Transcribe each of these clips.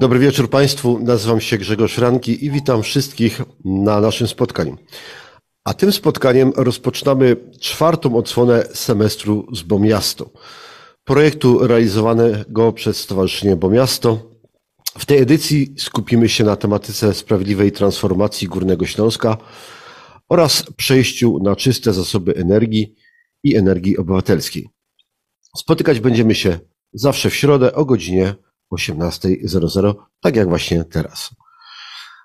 Dobry wieczór Państwu, nazywam się Grzegorz Ranki i witam wszystkich na naszym spotkaniu. A tym spotkaniem rozpoczynamy czwartą odsłonę semestru z Bomiasto, projektu realizowanego przez Stowarzyszenie Bomiasto. W tej edycji skupimy się na tematyce sprawiedliwej transformacji Górnego Śląska oraz przejściu na czyste zasoby energii i energii obywatelskiej. Spotykać będziemy się zawsze w środę o godzinie 18.00, tak jak właśnie teraz.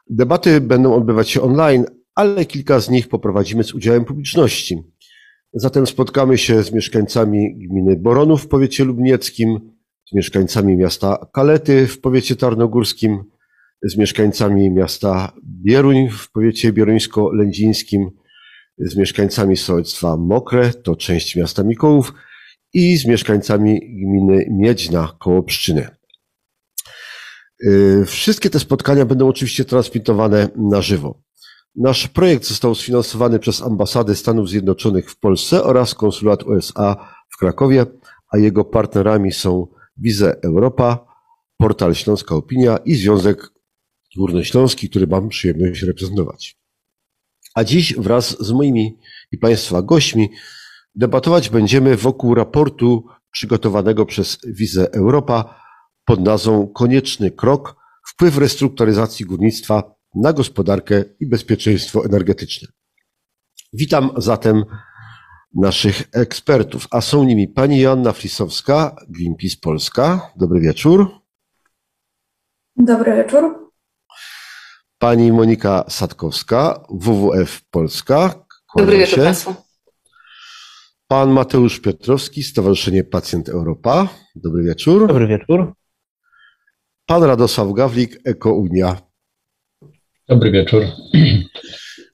Debaty będą odbywać się online, ale kilka z nich poprowadzimy z udziałem publiczności. Zatem spotkamy się z mieszkańcami gminy Boronów w powiecie lubnieckim, z mieszkańcami miasta Kalety w powiecie tarnogórskim, z mieszkańcami miasta Bieruń w powiecie bieruńsko-lędzińskim, z mieszkańcami sołectwa Mokre, to część miasta Mikołów, i z mieszkańcami gminy Miedźna koło Pszczyny. Y, wszystkie te spotkania będą oczywiście transmitowane na żywo. Nasz projekt został sfinansowany przez Ambasadę Stanów Zjednoczonych w Polsce oraz Konsulat USA w Krakowie, a jego partnerami są Wize Europa, Portal Śląska Opinia i Związek Górnośląski, który mam przyjemność reprezentować. A dziś wraz z moimi i Państwa gośćmi debatować będziemy wokół raportu przygotowanego przez Wizę Europa pod nazwą Konieczny krok wpływ restrukturyzacji górnictwa na gospodarkę i bezpieczeństwo energetyczne. Witam zatem naszych ekspertów, a są nimi pani Joanna Flisowska, Greenpeace Polska. Dobry wieczór. Dobry wieczór. Pani Monika Sadkowska, WWF Polska. Dobry wieczór Państwu. Pan Mateusz Piotrowski, Stowarzyszenie Pacjent Europa. Dobry wieczór. Dobry wieczór. Pan Radosław Gawlik, EkoUnia. Dobry wieczór.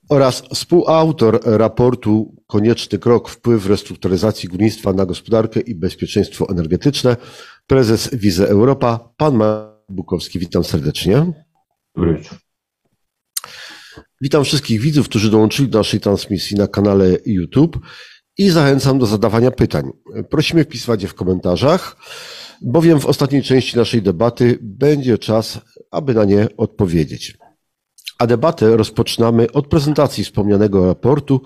Oraz współautor raportu Konieczny krok wpływ restrukturyzacji górnictwa na gospodarkę i bezpieczeństwo energetyczne, prezes Wizy Europa, pan Marek Bukowski. Witam serdecznie. Dobry wieczór. Witam wszystkich widzów, którzy dołączyli do naszej transmisji na kanale YouTube i zachęcam do zadawania pytań. Prosimy wpisywać je w komentarzach, bowiem w ostatniej części naszej debaty będzie czas, aby na nie odpowiedzieć. A debatę rozpoczynamy od prezentacji wspomnianego raportu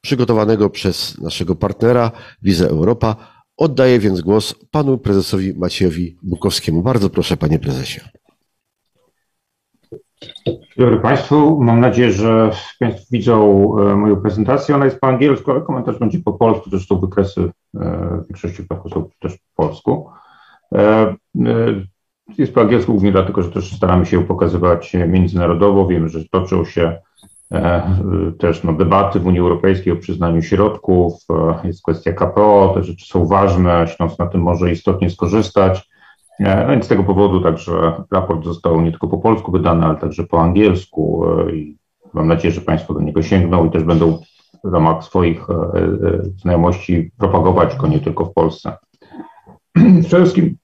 przygotowanego przez naszego partnera Wiza Europa. Oddaję więc głos panu prezesowi Maciejowi Bukowskiemu. Bardzo proszę, panie prezesie. Dzień dobry Państwu. Mam nadzieję, że Państwo widzą e, moją prezentację. Ona jest po angielsku, ale komentarz będzie po polsku. Zresztą wykresy e, w większości przypadków są też po polsku. E, jest po angielsku głównie dlatego, że też staramy się pokazywać międzynarodowo. Wiemy, że toczą się też no, debaty w Unii Europejskiej o przyznaniu środków. Jest kwestia KPO, te rzeczy są ważne. Śląsk na tym może istotnie skorzystać. No więc z tego powodu także raport został nie tylko po polsku wydany, ale także po angielsku e, i mam nadzieję, że Państwo do niego sięgną i też będą w ramach swoich e, e, znajomości propagować go nie tylko w Polsce. Wszystkim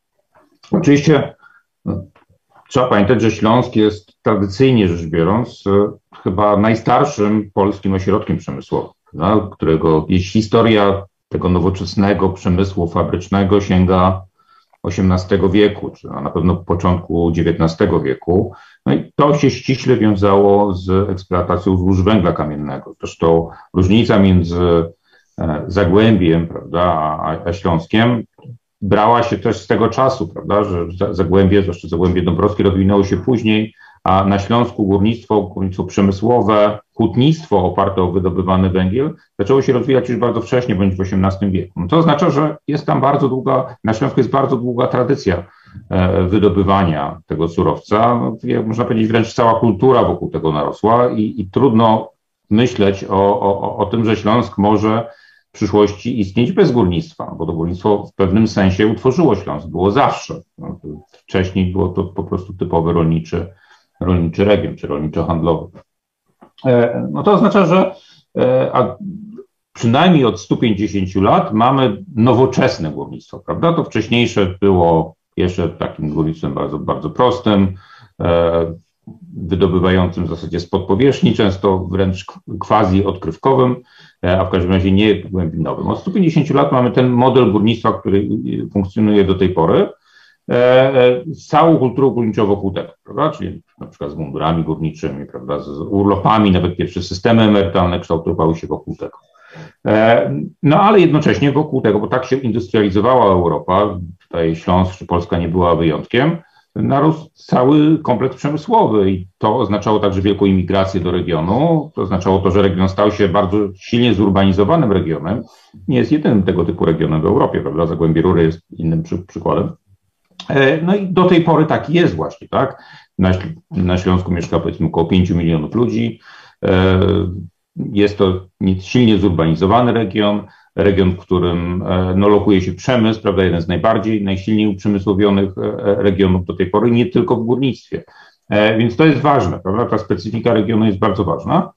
oczywiście no, trzeba pamiętać, że Śląsk jest tradycyjnie rzecz biorąc chyba najstarszym polskim ośrodkiem przemysłowym, no, którego historia tego nowoczesnego przemysłu fabrycznego sięga XVIII wieku, czy na pewno początku XIX wieku. No i to się ściśle wiązało z eksploatacją złóż węgla kamiennego. Zresztą różnica między e, Zagłębiem prawda, a, a Śląskiem brała się też z tego czasu, prawda, że Zagłębie, zwłaszcza Zagłębie Dąbrowskie rozwinęło się później, a na Śląsku górnictwo, górnictwo przemysłowe, hutnictwo oparte o wydobywany węgiel zaczęło się rozwijać już bardzo wcześnie, bądź w XVIII wieku. No to oznacza, że jest tam bardzo długa, na Śląsku jest bardzo długa tradycja e, wydobywania tego surowca. No, można powiedzieć, wręcz cała kultura wokół tego narosła i, i trudno myśleć o, o, o tym, że Śląsk może przyszłości istnieć bez górnictwa, bo to górnictwo w pewnym sensie utworzyło Śląsk, było zawsze. No, wcześniej było to po prostu typowy rolniczy rolniczy region, czy rolniczo-handlowy. E, no to oznacza, że e, a przynajmniej od 150 lat mamy nowoczesne górnictwo, prawda? To wcześniejsze było jeszcze takim górnictwem bardzo, bardzo prostym, e, wydobywającym w zasadzie spod powierzchni, często wręcz quasi odkrywkowym, a w każdym razie nie głębinowym. Od 150 lat mamy ten model górnictwa, który funkcjonuje do tej pory. z całą kulturą górniczą wokół tego, prawda? Czyli na przykład z mundurami górniczymi, prawda? Z urlopami, nawet pierwsze systemy emerytalne kształtowały się wokół tego. No ale jednocześnie wokół tego, bo tak się industrializowała Europa, tutaj Śląsk czy Polska nie była wyjątkiem, narósł cały kompleks przemysłowy i to oznaczało także wielką imigrację do regionu. To oznaczało to, że region stał się bardzo silnie zurbanizowanym regionem. Nie jest jedynym tego typu regionem w Europie, prawda? Zagłębie Rury jest innym przy, przykładem. E, no i do tej pory tak jest właśnie, tak? Na, na Śląsku mieszka powiedzmy około 5 milionów ludzi. E, jest to silnie zurbanizowany region region, w którym e, no, lokuje się przemysł, prawda, jeden z najbardziej, najsilniej uprzemysłowionych e, e, regionów do tej pory, nie tylko w górnictwie. Więc to jest ważne, prawda, ta specyfika regionu jest bardzo ważna,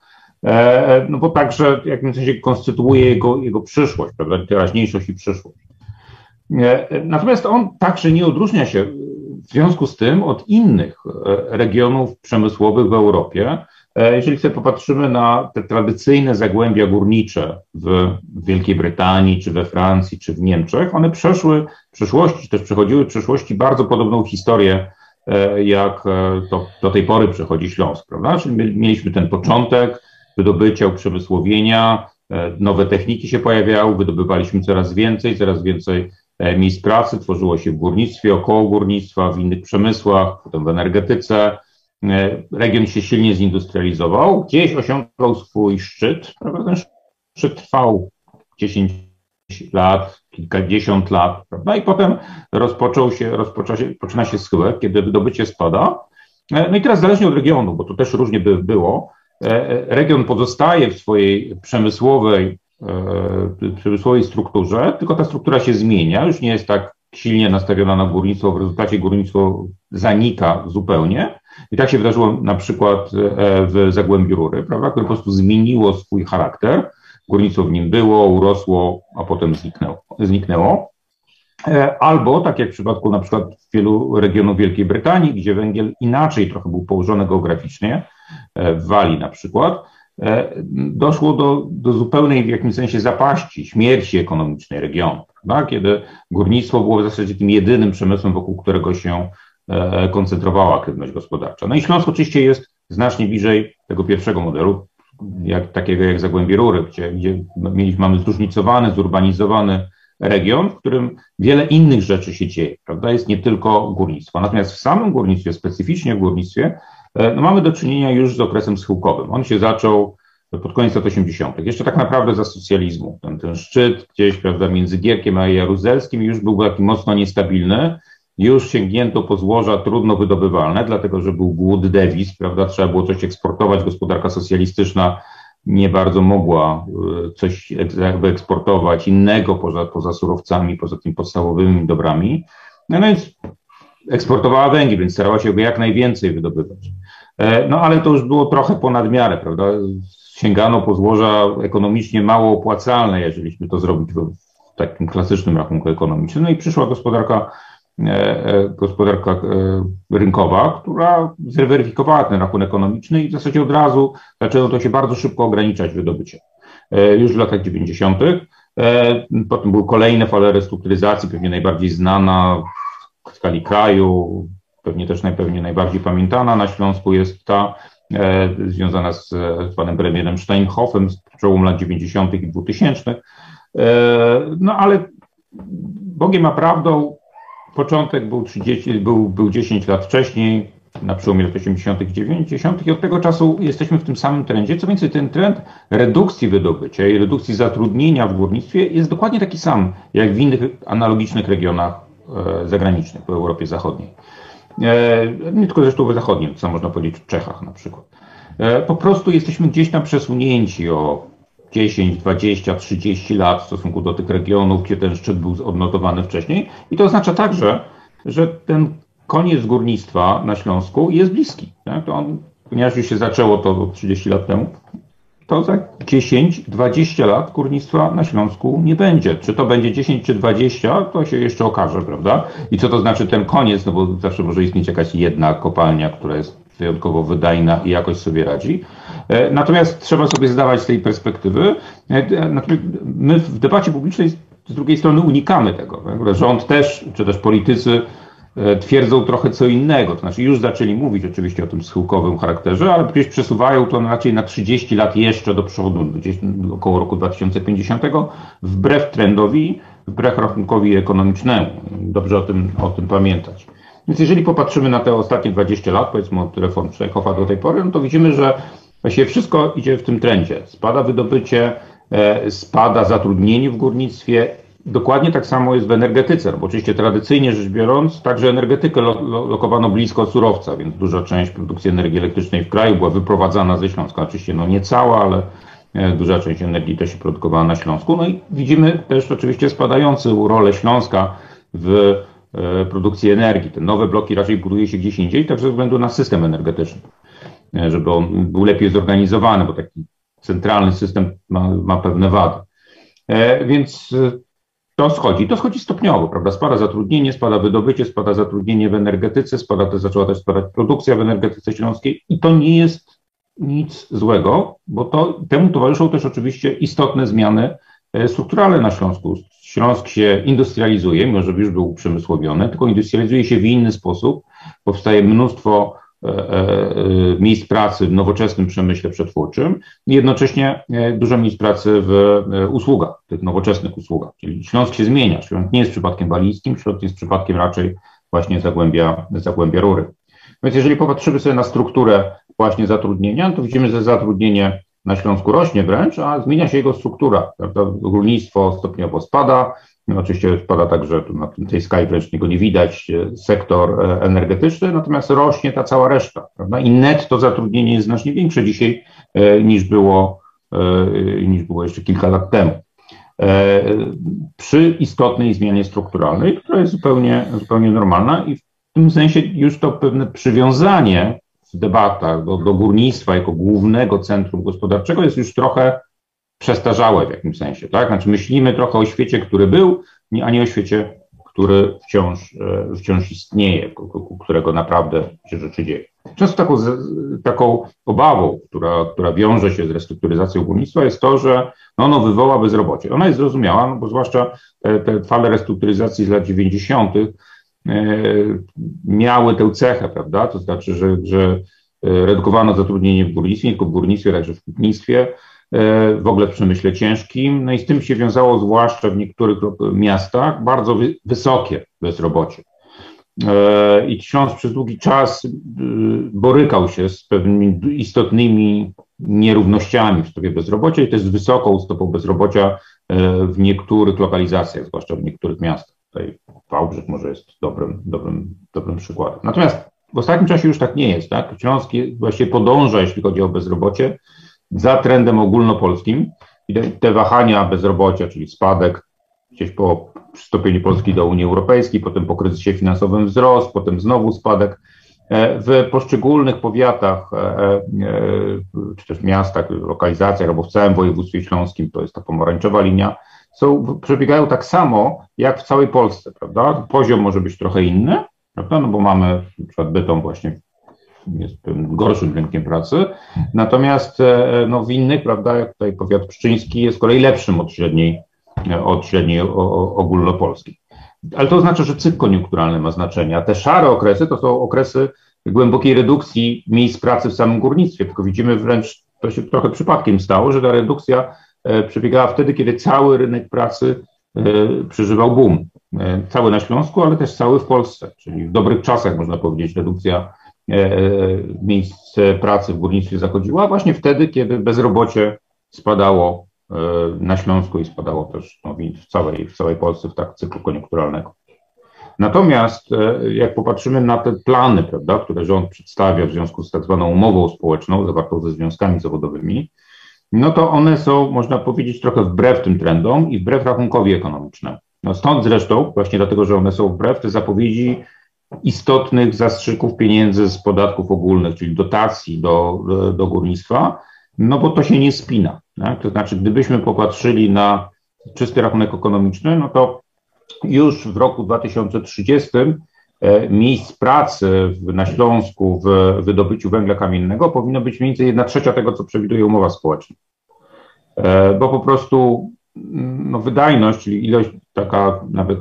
no bo także w jakimś sensie konstytuuje jego, jego przyszłość, prawda, teraźniejszość i przyszłość. Natomiast on także nie odróżnia się w związku z tym od innych regionów przemysłowych w Europie, E, jeżeli sobie popatrzymy na te tradycyjne zagłębia górnicze w Wielkiej Brytanii, czy we Francji, czy w Niemczech, one przeszły w przeszłości, też przechodziły w przeszłości bardzo podobną historię, e, jak e, to do tej pory przechodzi Śląsk, prawda? Czyli mieliśmy ten początek wydobycia, uprzemysłowienia, nowe techniki się pojawiały, wydobywaliśmy coraz więcej, coraz więcej miejsc pracy, tworzyło się w górnictwie, około górnictwa, w innych przemysłach, potem w energetyce, E, region się silnie zindustrializował, gdzieś osiągnął swój szczyt, prawda? Ten szczyt trwał 10 lat, kilkadziesiąt lat, prawda? I potem rozpoczął się, rozpoczęła się, poczyna się schyłek, kiedy wydobycie spada. E, no i teraz zależnie od regionu, bo to też różnie by było, e, region pozostaje w swojej przemysłowej, przemysłowej strukturze, tylko ta struktura się zmienia, już nie jest tak silnie nastawiona na górnictwo, w rezultacie górnictwo zanika zupełnie. I tak się wydarzyło na przykład e, w Zagłębiu Rury, prawda, które po prostu zmieniło swój charakter. Górnictwo w nim było, urosło, a potem zniknęło. zniknęło. E, albo, tak jak w przypadku na przykład wielu regionów Wielkiej Brytanii, gdzie węgiel inaczej trochę był położony geograficznie, e, w Walii na przykład, doszło do, do zupełnej w jakimś sensie zapaści, śmierci ekonomicznej regionu, prawda? kiedy górnictwo było w zasadzie tym jedynym przemysłem, wokół którego się koncentrowała aktywność gospodarcza. No i Śląsk oczywiście jest znacznie bliżej tego pierwszego modelu, jak, takiego jak Zagłębie Rury, gdzie, gdzie mieliśmy, mamy zróżnicowany, zurbanizowany region, w którym wiele innych rzeczy się dzieje, prawda? Jest nie tylko górnictwo. Natomiast w samym górnictwie, specyficznie w górnictwie, e, no mamy do czynienia już z okresem schyłkowym. On się zaczął pod koniec lat 80. Jeszcze tak naprawdę za socjalizmu. Ten, ten szczyt gdzieś, prawda, między Gierkiem a Jaruzelskim już był taki mocno niestabilny już sięgnięto po złoża trudno wydobywalne, dlatego że był głód dewiz, prawda? Trzeba było coś eksportować. Gospodarka socjalistyczna nie bardzo mogła e, coś wyeksportować innego poza, poza surowcami, poza tymi podstawowymi dobrami. No więc eksportowała węgiel, więc starała się go jak najwięcej wydobywać. E, no ale to już było trochę ponad miarę, prawda? Sięgano po złoża ekonomicznie mało opłacalne, jeżeliśmy to zrobić w takim klasycznym rachunku ekonomicznym. No i przyszła gospodarka gospodarka e, rynkowa, która zweryfikowała ten rachunek ekonomiczny i w zasadzie od razu zaczęło to się bardzo szybko ograniczać wydobycie. Już w latach 90. Potem były kolejne fale restrukturyzacji, pewnie najbardziej znana w skali kraju, pewnie też najpewniej najbardziej pamiętana na Śląsku jest ta związana z, z panem premierem Steinhoffem z przełomu lat 90. i 2000. No ale Bogiem a prawdą Początek był, 30, był, był 10 lat wcześniej, na przełomie lat 80. i 90. i od tego czasu jesteśmy w tym samym trendzie. Co więcej, ten trend redukcji wydobycia i redukcji zatrudnienia w górnictwie jest dokładnie taki sam, jak w innych analogicznych regionach e, zagranicznych w Europie Zachodniej. E, nie tylko zresztą zachodnim, co można powiedzieć w Czechach na przykład. E, po prostu jesteśmy gdzieś tam przesunięci o 10, 20, 30 lat w stosunku do tych regionów, gdzie ten szczyt był odnotowany wcześniej. I to oznacza także, że ten koniec górnictwa na Śląsku jest bliski. Tak? To on, ponieważ już się zaczęło to 30 lat temu, to za 10, 20 lat górnictwa na Śląsku nie będzie. Czy to będzie 10 czy 20, to się jeszcze okaże, prawda? I co to znaczy ten koniec, no bo zawsze może istnieć jakaś jedna kopalnia, która jest wyjątkowo wydajna i jakoś sobie radzi. E, natomiast trzeba sobie zdawać z tej perspektywy. E, my w debacie publicznej z drugiej strony unikamy tego. Tak? Rząd też, czy też politycy twierdzą trochę co innego. To znaczy już zaczęli mówić oczywiście o tym schyłkowym charakterze, ale gdzieś przesuwają to raczej na 30 lat jeszcze do przodu, gdzieś około roku 2050, wbrew trendowi, wbrew rachunkowi ekonomicznemu. Dobrze o tym, o tym pamiętać. Więc jeżeli popatrzymy na te ostatnie 20 lat, powiedzmy od reform Szejchowa do tej pory, no to widzimy, że właściwie wszystko idzie w tym trendzie. Spada wydobycie, e, spada zatrudnienie w górnictwie. Dokładnie tak samo jest w energetyce, bo oczywiście tradycyjnie rzecz biorąc, także energetykę lo, lo, lokowano blisko surowca, więc duża część produkcji energii elektrycznej w kraju była wyprowadzana ze Śląska. Oczywiście no nie cała, ale e, duża część energii też się produkowała na Śląsku. No i widzimy też oczywiście spadającą rolę Śląska w E, produkcji energii. Te nowe bloki raczej buduje się gdzieś indziej, także ze względu na system energetyczny, żeby on był lepiej zorganizowany, bo taki centralny system ma, ma pewne wady. E, więc to schodzi. To schodzi stopniowo, prawda? Spada zatrudnienie, spada wydobycie, spada zatrudnienie w energetyce, spada też, zaczęła też spadać produkcja w energetyce śląskiej i to nie jest nic złego, bo to, temu towarzyszą też oczywiście istotne zmiany strukturalne na Śląsku. Śląsk się industrializuje, mimo że już był uprzemysłowiony, tylko industrializuje się w inny sposób. Powstaje mnóstwo e, e, miejsc pracy w nowoczesnym przemyśle przetwórczym i jednocześnie e, dużo miejsc pracy w usługach, tych nowoczesnych usługach. Czyli Śląsk się zmienia. Śląsk nie jest przypadkiem walijskim, Śląsk jest przypadkiem raczej właśnie zagłębia, zagłębia rury. Więc jeżeli popatrzymy sobie na strukturę właśnie zatrudnienia, to widzimy, że zatrudnienie na Śląsku rośnie wręcz, a zmienia się jego struktura. Prawda? Górnictwo stopniowo spada. No, oczywiście spada także, na tej skali wręcz niego nie widać, e, sektor e, energetyczny, natomiast rośnie ta cała reszta. Prawda? I netto zatrudnienie jest znacznie większe dzisiaj e, niż było, niż było jeszcze kilka lat temu. Przy istotnej zmianie strukturalnej, która jest zupełnie, zupełnie normalna i w tym sensie już to pewne przywiązanie w debatach do, do górnictwa jako głównego centrum gospodarczego jest już trochę przestarzałe w jakimś sensie, tak? Znaczy myślimy trochę o świecie, który był, a nie o świecie, który wciąż, e, wciąż istnieje, którego naprawdę się rzeczy dzieje. Często taką, taką obawą, która, która wiąże się z restrukturyzacją górnictwa jest to, że no ono wywoła bezrobocie. Ona jest zrozumiała, no bo zwłaszcza te, te fale restrukturyzacji z lat 90. E, miały tę cechę, prawda? To znaczy, że, że e, redukowano zatrudnienie w górnictwie, nie tylko w górnictwie, także w hutnictwie, w ogóle w przemyśle ciężkim. No i z tym się wiązało zwłaszcza w niektórych miastach bardzo wysokie bezrobocie. I Śląsk przez długi czas borykał się z pewnymi istotnymi nierównościami w stopie bezrobocia i też z wysoką stopą bezrobocia w niektórych lokalizacjach, zwłaszcza w niektórych miastach. Tutaj Wałbrzych może jest dobrym, dobrym, dobrym przykładem. Natomiast w ostatnim czasie już tak nie jest. Tak? Śląsk właśnie podąża, jeśli chodzi o bezrobocie, za trendem ogólnopolskim. I te, wahania bezrobocia, czyli spadek gdzieś po przystąpieniu Polski do Unii Europejskiej, potem po kryzysie finansowym wzrost, potem znowu spadek. E, w poszczególnych powiatach, e, e, czy też miastach, lokalizacjach, albo w całym województwie śląskim, to jest ta pomarańczowa linia, są, przebiegają tak samo jak w całej Polsce, prawda? Poziom może być trochę inny, prawda? No bo mamy na przykład właśnie jest gorszym rynkiem pracy, natomiast e, no, w innych, prawda, jak tutaj powiat pszczyński jest z kolei lepszym od średniej, od średniej ogólnopolskiej. Ale to oznacza, że cykl koniunkturalny ma znaczenie, a te szare okresy to są okresy głębokiej redukcji miejsc pracy w samym górnictwie, tylko widzimy wręcz, to się trochę przypadkiem stało, że ta redukcja E, przebiegała wtedy, kiedy cały rynek pracy e, przeżywał boom. E, cały na Śląsku, ale też cały w Polsce, czyli w dobrych czasach można powiedzieć redukcja miejsc pracy w górnictwie zachodziła, właśnie wtedy, kiedy bezrobocie spadało na Śląsku i spadało też no, w, całej, w całej Polsce w tak cyklu koniunkturalnego. Natomiast jak popatrzymy na te plany, prawda, które rząd przedstawia w związku z tak zwaną umową społeczną zawartą ze związkami zawodowymi, no to one są, można powiedzieć, trochę wbrew tym trendom i wbrew rachunkowi ekonomicznemu. No stąd zresztą, właśnie dlatego, że one są wbrew, te zapowiedzi istotnych zastrzyków pieniędzy z podatków ogólnych, czyli dotacji do, do górnictwa, no bo to się nie spina. Tak? To znaczy, gdybyśmy popatrzyli na czysty rachunek ekonomiczny, no to już w roku 2030 e, miejsc pracy na Śląsku w wydobyciu węgla kamiennego powinno być mniej więcej 1 trzecia tego, co przewiduje umowa społeczna. E, bo po prostu mm, no, wydajność, czyli ilość taka nawet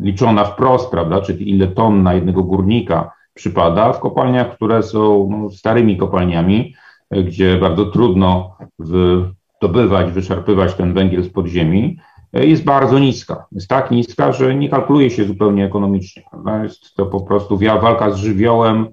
liczona wprost, prawda, czyli ile ton na jednego górnika przypada w kopalniach, które są no, starymi kopalniami, gdzie bardzo trudno wydobywać, wyczerpywać ten węgiel z podziemi, jest bardzo niska. Jest tak niska, że nie kalkuluje się zupełnie ekonomicznie. Prawda? Jest to po prostu walka z żywiołem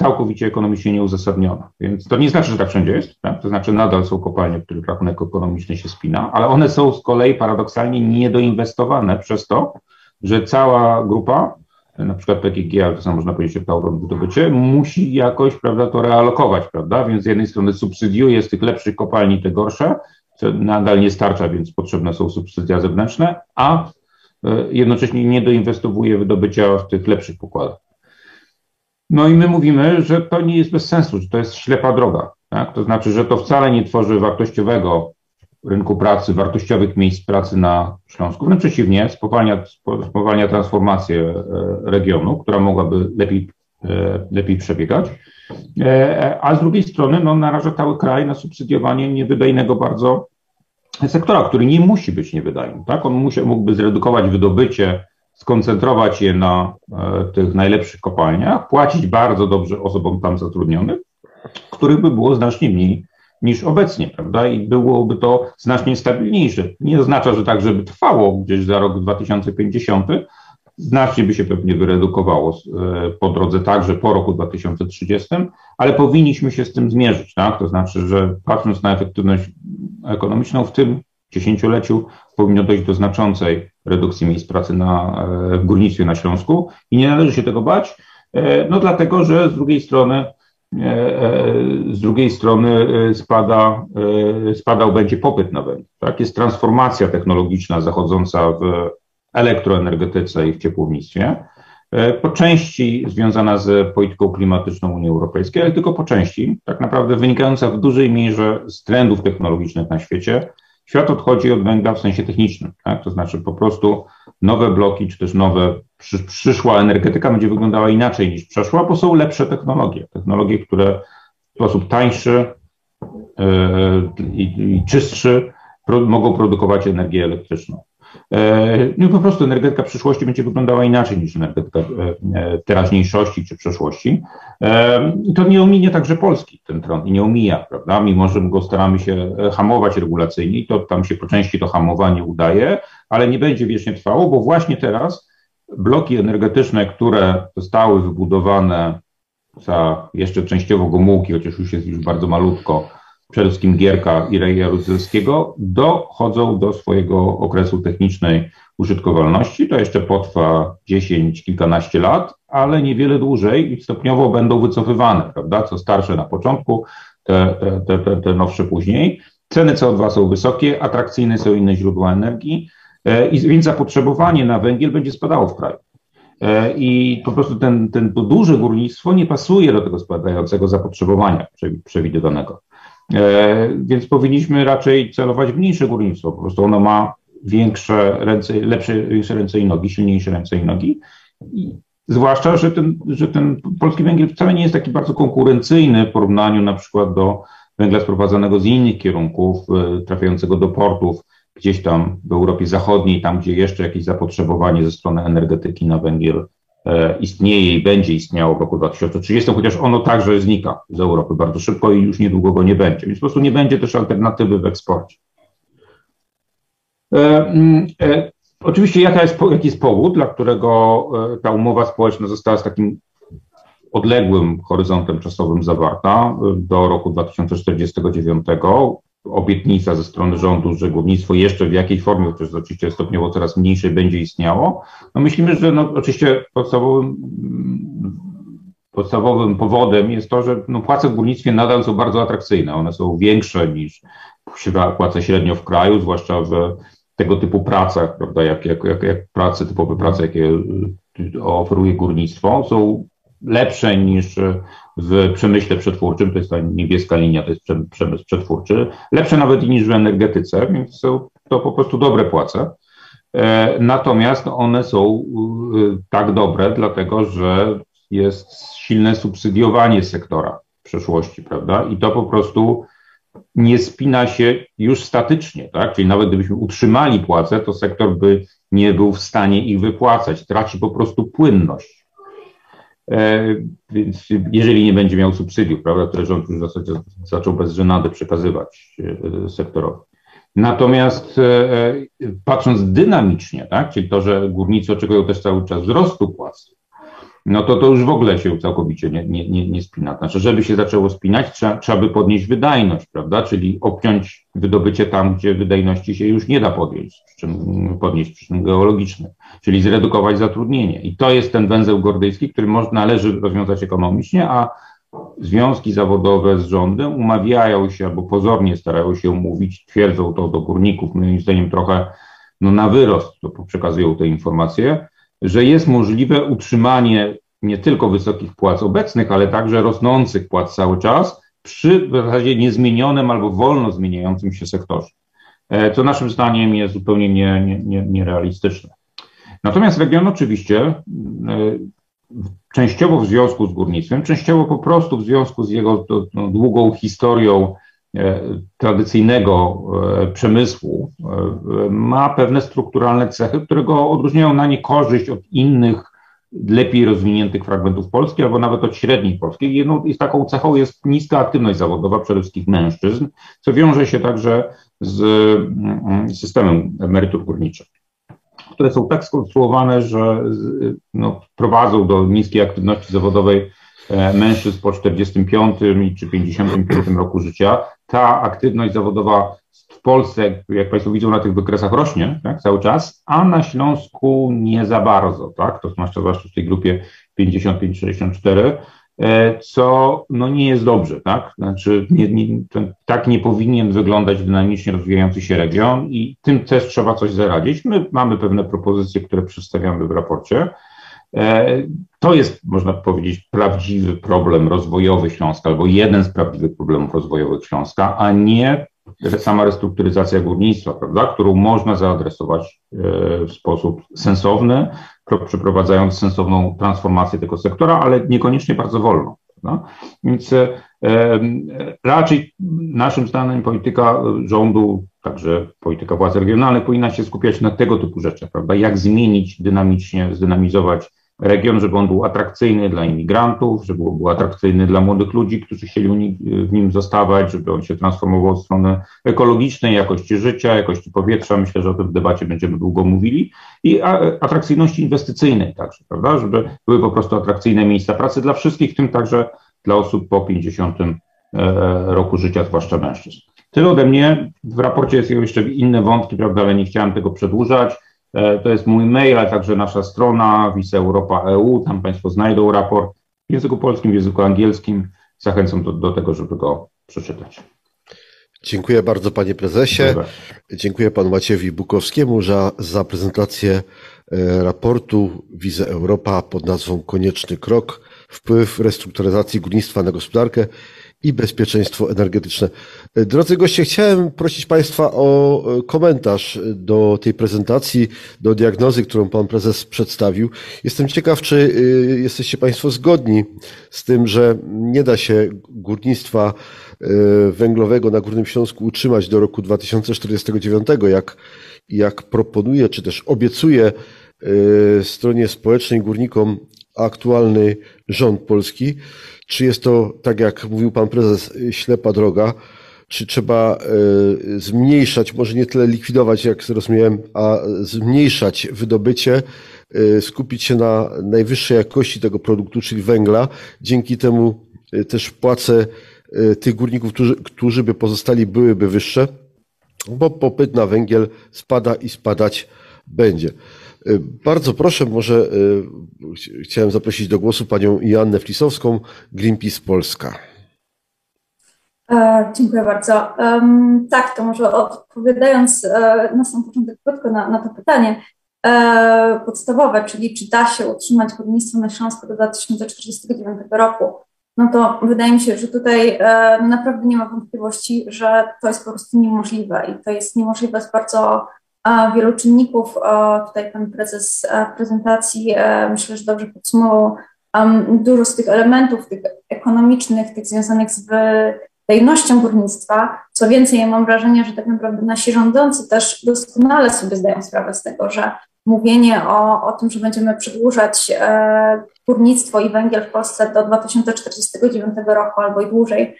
całkowicie ekonomicznie nieuzasadniona. Więc to nie znaczy, że tak wszędzie jest. Tak? To znaczy nadal są kopalnie, w których rachunek ekonomiczny się spina, ale one są z kolei paradoksalnie niedoinwestowane przez to, że cała grupa, na przykład PGG, ale to samo można powiedzieć o Tauron wydobycie, musi jakoś prawda, to realokować, prawda? Więc z jednej strony subsydiuje z tych lepszych kopalni te gorsze, co nadal nie starcza, więc potrzebne są subsydia zewnętrzne, a e, jednocześnie nie doinwestowuje wydobycia w tych lepszych pokładach. No i my mówimy, że to nie jest bez sensu, że to jest ślepa droga. Tak? To znaczy, że to wcale nie tworzy wartościowego rynku pracy, wartościowych miejsc pracy na Śląsku. Wręcz przeciwnie, spowalnia, spowalnia transformację e, regionu, która mogłaby lepiej, e, lepiej przebiegać. A z drugiej strony no, naraża cały kraj na subsydiowanie niewydajnego bardzo sektora, który nie musi być niewydajny. Tak? On musi, mógłby zredukować wydobycie, skoncentrować je na e, tych najlepszych kopalniach, płacić bardzo dobrze osobom tam zatrudnionych, których by było znacznie mniej niż obecnie, prawda? I byłoby to znacznie stabilniejsze. Nie oznacza, że tak, żeby trwało gdzieś za rok 2050, znacznie by się pewnie wyredukowało e, po drodze także po roku 2030, ale powinniśmy się z tym zmierzyć, tak? To znaczy, że patrząc na efektywność ekonomiczną w tym dziesięcioleciu powinno dojść do znaczącej redukcji miejsc pracy na, e, w górnictwie na Śląsku i nie należy się tego bać, e, no dlatego, że z drugiej strony z drugiej strony spada, spadał będzie popyt na węgiel. Tak? Jest transformacja technologiczna zachodząca w elektroenergetyce i w ciepłownictwie, e, po części związana z polityką klimatyczną Unii Europejskiej, ale tylko po części, tak naprawdę wynikająca w dużej mierze z trendów technologicznych na świecie. Świat odchodzi od węgla w sensie technicznym, tak? to znaczy po prostu nowe bloki, czy też nowe, przy, przyszła energetyka będzie wyglądała inaczej niż przeszła, bo są lepsze technologie, technologie, które w sposób tańszy yy, i czystszy pro, mogą produkować energię elektryczną. E, no po prostu energetyka przyszłości będzie wyglądała inaczej niż energetyka e, teraźniejszości czy przeszłości. E, to nie ominie także Polski ten trend i nie omija, prawda? Mimo, że go staramy się hamować regulacyjnie i to tam się po części to hamowanie udaje, ale nie będzie wiecznie trwało, bo właśnie teraz bloki energetyczne, które zostały wybudowane za jeszcze częściowo Gomułki, chociaż już jest już bardzo malutko, przede wszystkim Gierka i Reja Rudzelskiego, dochodzą do swojego okresu technicznej użytkowalności. To jeszcze potrwa 10, kilkanaście lat, ale niewiele dłużej i stopniowo będą wycofywane, prawda? Co starsze na początku, te, te, te, te nowsze później. Ceny CO2 są wysokie, atrakcyjne są inne źródła energii, e, i więc zapotrzebowanie na węgiel będzie spadało w kraju. E, I po prostu ten, ten to duże górnictwo nie pasuje do tego spadającego zapotrzebowania przewidywanego. E, więc powinniśmy raczej celować w mniejsze górnictwo. Po prostu ono ma większe ręce, lepsze ręce i nogi, silniejsze ręce i nogi. I zwłaszcza, że ten, że ten polski węgiel wcale nie jest taki bardzo konkurencyjny w porównaniu na przykład do węgla sprowadzanego z innych kierunków, e, trafiającego do portów gdzieś tam w Europie Zachodniej, tam gdzie jeszcze jakieś zapotrzebowanie ze strony energetyki na węgiel istnieje i będzie istniało w roku 2030, chociaż ono także znika z Europy bardzo szybko i już niedługo go nie będzie. Więc po prostu nie będzie też alternatywy w eksporcie. E, mm, e, oczywiście jaka jest, jaki jest powód, dla którego e, ta umowa społeczna została z takim odległym horyzontem czasowym zawarta e, do roku 2049 obietnica ze strony rządu, że górnictwo jeszcze w jakiej formie, chociaż oczywiście stopniowo coraz mniejsze będzie istniało, no myślimy, że no oczywiście podstawowym, podstawowym powodem jest to, że no płace w górnictwie nadal są bardzo atrakcyjne. One są większe niż płace średnio w kraju, zwłaszcza w tego typu pracach, prawda, jak, jak, jak, jak prace, typowe prace, jakie oferuje górnictwo, są lepsze niż w przemyśle przetwórczym, to jest ta niebieska linia, to jest przemysł przetwórczy, lepsze nawet niż w energetyce, więc są to po prostu dobre płace. E, natomiast one są e, tak dobre, dlatego że jest silne subsydiowanie sektora w przeszłości, prawda? I to po prostu nie spina się już statycznie, tak? Czyli nawet gdybyśmy utrzymali płace, to sektor by nie był w stanie ich wypłacać, traci po prostu płynność. E, więc jeżeli nie będzie miał subsydiów, prawda, które rząd już w zasadzie zaczął bez żenady przekazywać e, sektorowi. Natomiast e, patrząc dynamicznie, tak, czyli to, że górnicy oczekują też cały czas wzrostu płac, no to to już w ogóle się całkowicie nie, nie, nie, nie spina. Znaczy, żeby się zaczęło spinać, trzeba, trzeba by podnieść wydajność, prawda? Czyli obciąć wydobycie tam, gdzie wydajności się już nie da podnieść, czym podnieść przyczyn geologicznych, czyli zredukować zatrudnienie. I to jest ten węzeł gordyjski, który może, należy rozwiązać ekonomicznie, a związki zawodowe z rządem umawiają się albo pozornie starają się umówić, twierdzą to do górników, moim zdaniem trochę no, na wyrost to przekazują te informacje, że jest możliwe utrzymanie nie tylko wysokich płac obecnych, ale także rosnących płac cały czas przy w zasadzie niezmienionym albo wolno zmieniającym się sektorze, e, co naszym zdaniem jest zupełnie nie, nie, nie, nierealistyczne. Natomiast region oczywiście e, częściowo w związku z górnictwem, częściowo po prostu w związku z jego długą historią tradycyjnego e, przemysłu e, ma pewne strukturalne cechy, które go odróżniają na niekorzyść od innych lepiej rozwiniętych fragmentów Polski albo nawet od średniej Polski. Jedną z taką cechą jest niska aktywność zawodowa przede wszystkim mężczyzn, co wiąże się także z mm, systemem emerytur górniczych, które są tak skonstruowane, że no, prowadzą do niskiej aktywności zawodowej mężczyzn po 45 czy 55 roku życia, ta aktywność zawodowa w Polsce, jak Państwo widzą na tych wykresach, rośnie tak, cały czas, a na Śląsku nie za bardzo, tak, to zwłaszcza w tej grupie 55-64, e, co no nie jest dobrze, tak? Znaczy, nie, nie, tak nie powinien wyglądać dynamicznie rozwijający się region i tym też trzeba coś zaradzić. My mamy pewne propozycje, które przedstawiamy w raporcie. E, to jest, można powiedzieć, prawdziwy problem rozwojowy Śląska, albo jeden z prawdziwych problemów rozwojowych Śląska, a nie sama restrukturyzacja górnictwa, prawda, którą można zaadresować e, w sposób sensowny, przeprowadzając sensowną transformację tego sektora, ale niekoniecznie bardzo wolno. Więc e, raczej naszym zdaniem polityka rządu, także polityka władz regionalnych powinna się skupiać na tego typu rzeczach, prawda? Jak zmienić dynamicznie, zdynamizować region, żeby on był atrakcyjny dla imigrantów, żeby był atrakcyjny dla młodych ludzi, którzy chcieli w nim zostawać, żeby on się transformował w stronę ekologicznej, jakości życia, jakości powietrza. Myślę, że o tym w debacie będziemy długo mówili. I atrakcyjności inwestycyjnej także, prawda? Żeby były po prostu atrakcyjne miejsca pracy dla wszystkich, w tym także dla osób po 50 e, roku życia, zwłaszcza mężczyzn. Tyle ode mnie. W raporcie jest jeszcze inne wątki, prawda, ale nie chciałem tego przedłużać. E, to jest mój mail, ale także nasza strona Visa Europa EU. Tam Państwo znajdą raport w języku polskim, w języku angielskim. Zachęcam do, do tego, żeby go przeczytać. Dziękuję bardzo Panie Prezesie. Dziękuję, Dziękuję Panu Maciejowi Bukowskiemu za, za prezentację e, raportu Wizy Europa pod nazwą Konieczny krok. Wpływ restrukturyzacji górnictwa na gospodarkę i bezpieczeństwo energetyczne. Drodzy goście, chciałem prosić Państwa o komentarz do tej prezentacji, do diagnozy, którą Pan Prezes przedstawił. Jestem ciekaw, czy y, jesteście Państwo zgodni z tym, że nie da się górnictwa y, węglowego na Górnym Śląsku utrzymać do roku 2049, jak, jak proponuje, czy też obiecuje y, stronie społecznej górnikom aktualny rząd polski. Czy jest to, tak jak mówił pan prezes, ślepa droga? Czy trzeba e, zmniejszać, może nie tyle likwidować, jak zrozumiałem, a zmniejszać wydobycie, e, skupić się na najwyższej jakości tego produktu, czyli węgla. Dzięki temu e, też płace tych górników, którzy, którzy by pozostali, byłyby wyższe, bo popyt na węgiel spada i spadać będzie. Y, bardzo proszę, może y, chciałem zaprosić do głosu panią Joannę Flisowską, Greenpeace Polska. E, dziękuję bardzo. Tak, to może odpowiadając e, na sam początek krótko na, na to pytanie e, podstawowe, czyli czy da się utrzymać górnictwo na Śląsku do 2049 roku, no to wydaje mi się, że tutaj naprawdę nie ma wątpliwości, że to jest po prostu niemożliwe i to jest niemożliwe z bardzo wielu czynników. Tutaj pan prezes w prezentacji e, myślę, że dobrze podsumował dużo z tych elementów, tych ekonomicznych, tych związanych z tajnością górnictwa. Co więcej, ja mam wrażenie, że tak naprawdę nasi rządzący też doskonale sobie zdają sprawę z tego, że mówienie o, o tym, że będziemy przedłużać e, górnictwo i węgiel w Polsce do 2049 roku albo i dłużej,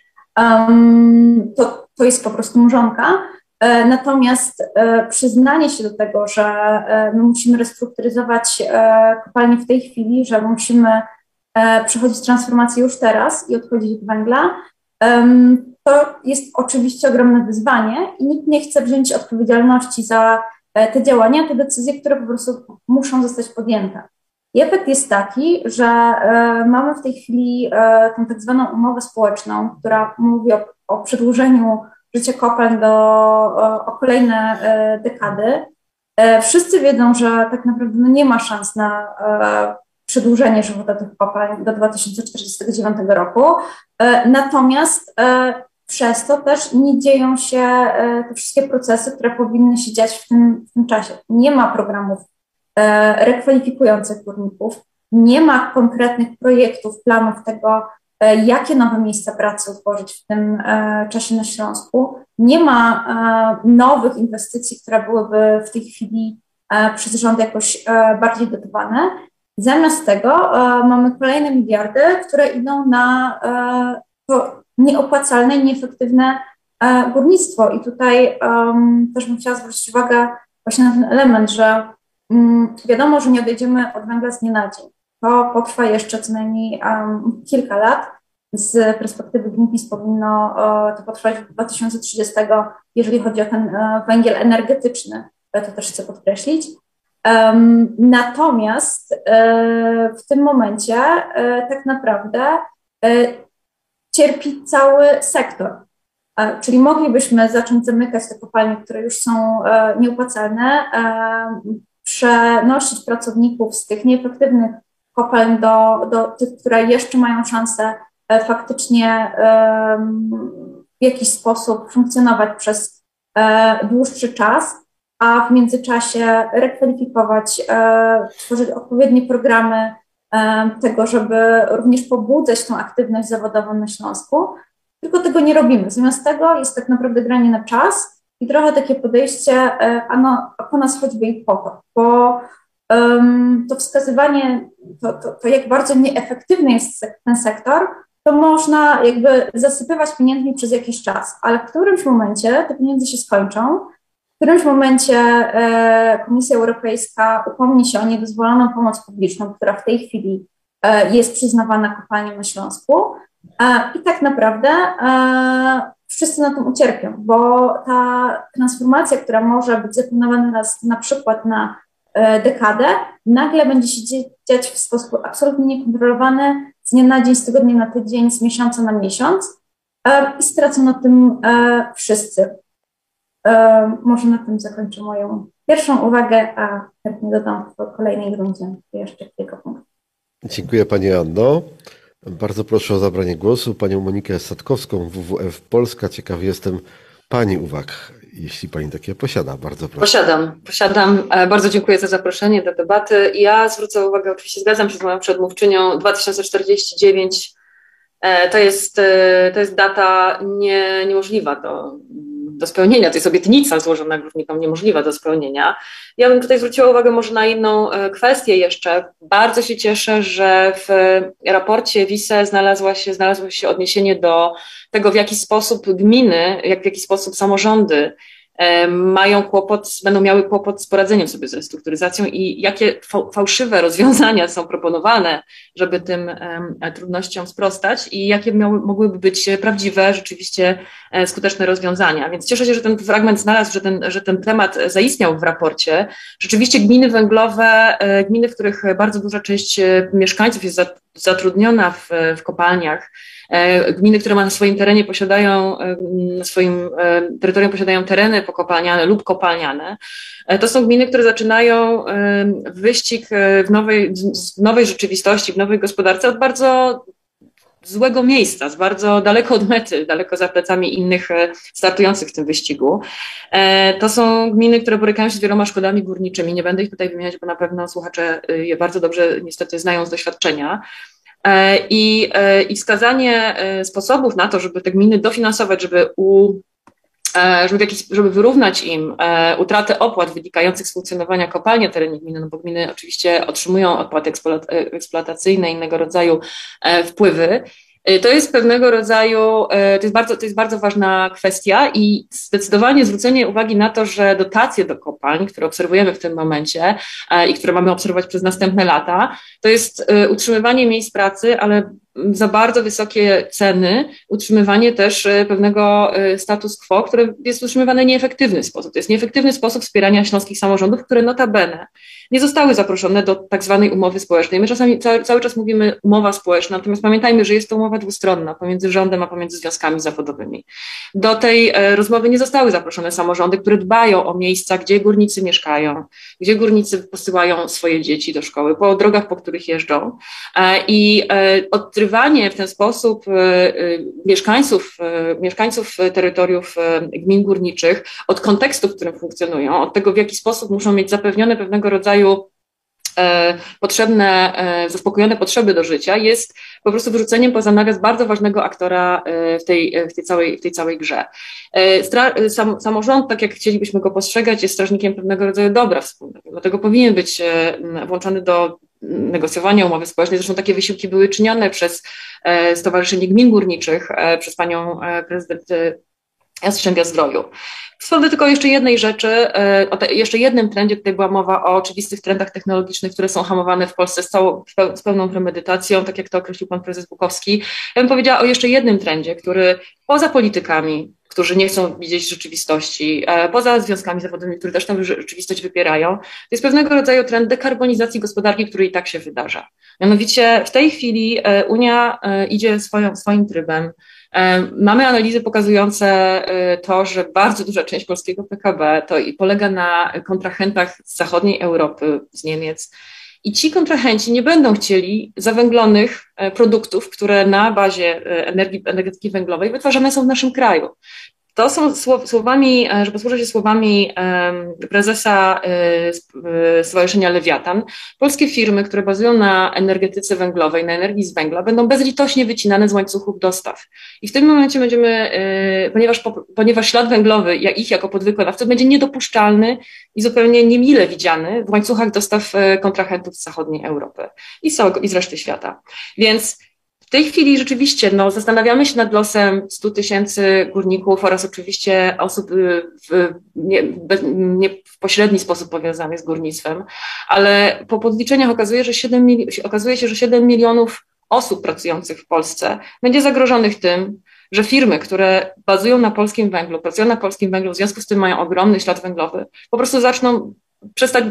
to, to jest po prostu mrzonka. E, natomiast e, przyznanie się do tego, że e, my musimy restrukturyzować kopalnie w tej chwili, że musimy przechodzić transformację już teraz i odchodzić od węgla, to jest oczywiście ogromne wyzwanie i nikt nie chce wziąć odpowiedzialności za te działania, te decyzje, które po prostu muszą zostać podjęte. I efekt jest taki, że mamy w tej chwili tę tak zwaną umowę społeczną, która mówi o, o przedłużeniu życie kopalń do, o, o kolejne e, dekady. E, wszyscy wiedzą, że tak naprawdę no nie ma szans na e, przedłużenie żywota tych kopalń do 2049 roku. Natomiast przez to też nie dzieją się te wszystkie procesy, które powinny się dziać w tym, w tym czasie. Nie ma programów rekwalifikujących górników, nie ma konkretnych projektów, planów tego, jakie nowe miejsca pracy utworzyć w tym e, czasie na Śląsku. Nie ma e, nowych inwestycji, które byłyby w tej chwili przez rząd jakoś bardziej dotowane. Zamiast tego mamy kolejne miliardy, które idą na nieopłacalne nieefektywne górnictwo. I tutaj też bym chciała zwrócić uwagę właśnie na ten element, że um, wiadomo, że nie odejdziemy od węgla z dnia na dzień to potrwa jeszcze co najmniej um, kilka lat. Z perspektywy Greenpeace powinno to potrwać do 2030, jeżeli chodzi o ten uh, węgiel energetyczny, to też chcę podkreślić. Natomiast uh, w tym momencie tak naprawdę cierpi cały sektor. Czyli moglibyśmy zacząć zamykać te kopalnie, które już są nieopłacalne, przenosić pracowników z tych nieefektywnych kopalń do, do tych, które jeszcze mają szansę e, faktycznie w jakiś sposób funkcjonować przez e, dłuższy czas, a w międzyczasie rekwalifikować, e, tworzyć odpowiednie programy tego, żeby również pobudzać tą aktywność zawodową na Śląsku. Tylko tego nie robimy. Zamiast tego jest tak naprawdę granie na czas i trochę takie podejście, a, no, po nas choćby i po to, bo to wskazywanie, to, to, to jak bardzo nieefektywny jest ten sektor, to można jakby zasypywać pieniędzmi przez jakiś czas, ale w którymś momencie te pieniądze się skończą, w którymś momencie e, Komisja Europejska upomni się o niedozwoloną pomoc publiczną, która w tej chwili e, jest przyznawana kopalniom na Śląsku. E, i tak naprawdę wszyscy na tym ucierpią, bo ta transformacja, która może być zaplanowana na, na przykład na dekadę, nagle będzie się dziać w sposób absolutnie niekontrolowany z dnia na dzień, z tygodnia na tydzień, z miesiąca na miesiąc e, i stracą na tym e, wszyscy. Może na tym zakończę moją pierwszą uwagę, a chętnie dodam w kolejnej rundzie jeszcze kilka punktów. Dziękuję Pani Anno. Bardzo proszę o zabranie głosu Panią Monikę Sadkowską, WWF Polska. Ciekawy jestem Pani uwag jeśli Pani takie posiada. Bardzo proszę. Posiadam, posiadam. E, bardzo dziękuję za zaproszenie do debaty. Ja zwrócę uwagę, oczywiście zgadzam się z moją przedmówczynią, 2049 e, to jest, e, to jest data nie, niemożliwa do, do spełnienia. To jest obietnica złożona górnikom niemożliwa do spełnienia. Ja bym tutaj zwróciła uwagę może na inną kwestię jeszcze. Bardzo się cieszę, że w raporcie WISE znalazła się, znalazło się odniesienie do tego, w jaki sposób gminy, jak w jaki sposób samorządy e, mają kłopot, będą miały kłopot z poradzeniem sobie z restrukturyzacją i jakie fałszywe rozwiązania są proponowane, żeby tym trudnościom sprostać i jakie miały, mogłyby być prawdziwe, rzeczywiście e, skuteczne rozwiązania. Więc cieszę się, że ten fragment znalazł, że ten, że ten temat zaistniał w raporcie. Rzeczywiście gminy węglowe, e, gminy, w których bardzo duża część mieszkańców jest zatrudniona w, w kopalniach, E, gminy, które na swoim terenie posiadają, e, na swoim e, terytorium posiadają tereny pokopalniane lub kopalniane, to są gminy, które zaczynają wyścig w nowej, w nowej rzeczywistości, w nowej gospodarce od bardzo złego miejsca, z bardzo daleko od mety, daleko za plecami innych startujących w tym wyścigu. To są gminy, które borykają się z wieloma szkodami górniczymi. Nie będę ich tutaj wymieniać, bo na pewno słuchacze je bardzo dobrze niestety znają z doświadczenia. I, i wskazanie sposobów na to, żeby te gminy dofinansować, żeby u E, żeby, jakiś, żeby wyrównać im e, utratę opłat wynikających z funkcjonowania kopalni na terenie gminy, no bo gminy oczywiście otrzymują opłaty eksploatacyjne, innego rodzaju e, wpływy, to jest pewnego rodzaju, to jest, bardzo, to jest bardzo ważna kwestia i zdecydowanie zwrócenie uwagi na to, że dotacje do kopalń, które obserwujemy w tym momencie i które mamy obserwować przez następne lata, to jest utrzymywanie miejsc pracy, ale za bardzo wysokie ceny, utrzymywanie też e, pewnego e, status quo, które jest utrzymywane w nieefektywny sposób. To jest nieefektywny sposób wspierania śląskich samorządów, które notabene nie zostały zaproszone do tak zwanej umowy społecznej. My czasami cały, cały czas mówimy umowa społeczna, natomiast pamiętajmy, że jest to umowa dwustronna pomiędzy rządem a pomiędzy związkami zawodowymi. Do tej e, rozmowy nie zostały zaproszone samorządy, które dbają o miejsca, gdzie górnicy mieszkają, gdzie górnicy posyłają swoje dzieci do szkoły, po drogach, po których jeżdżą. I w ten sposób mieszkańców, mieszkańców terytoriów gmin górniczych od kontekstu, w którym funkcjonują, od tego, w jaki sposób muszą mieć zapewnione pewnego rodzaju e, potrzebne, e, zaspokojone potrzeby do życia, jest po prostu wyrzuceniem poza nawias bardzo ważnego aktora e, w tej, w tej, całej, w tej całej grze. Sam, samorząd, tak jak chcielibyśmy go postrzegać, jest strażnikiem pewnego rodzaju dobra wspólnego, dlatego powinien być włączony do negocjowania umowy społecznej. Zresztą takie wysiłki były czynione przez Stowarzyszenie Gmin Górniczych, przez panią prezydent Jastrzębia Zdroju. Wspomnę tylko jeszcze jednej rzeczy, e, o te, jeszcze jednym trendzie, tutaj była mowa o oczywistych trendach technologicznych, które są hamowane w Polsce z, całą, z pełną premedytacją, tak jak to określił pan prezes Bukowski. Ja bym powiedziała o jeszcze jednym trendzie, który poza politykami, którzy nie chcą widzieć rzeczywistości, e, poza związkami zawodowymi, które też tę rzeczywistość wypierają, to jest pewnego rodzaju trend dekarbonizacji gospodarki, który i tak się wydarza. Mianowicie w tej chwili e, Unia idzie swoją, swoim trybem, mamy analizy pokazujące e, to, że bardzo duża część polskiego PKB to i polega na kontrahentach z zachodniej Europy, z Niemiec. I ci kontrahenci nie będą chcieli zawęglonych e, produktów, które na bazie energii, energetyki węglowej wytwarzane są w naszym kraju. To są słowami, e, że posłużę się słowami prezesa e, Stowarzyszenia Lewiatan. Polskie firmy, które bazują na energetyce węglowej, na energii z węgla, będą bezlitośnie wycinane z łańcuchów dostaw. I w tym momencie będziemy, e, ponieważ, ponieważ ślad węglowy ich jako podwykonawców będzie niedopuszczalny i zupełnie niemile widziany w łańcuchach dostaw kontrahentów z zachodniej Europy i z, i z reszty świata. Więc tej chwili rzeczywiście no, zastanawiamy się nad losem 100 tysięcy górników oraz oczywiście osób y, w, nie, nie w pośredni sposób powiązanych z górnictwem, ale po podliczeniach okazuje, że 7, okazuje się, że 7 milionów osób pracujących w Polsce będzie zagrożonych tym, że firmy, które bazują na polskim węglu, pracują na polskim węglu, w związku z tym mają ogromny ślad węglowy, po prostu zaczną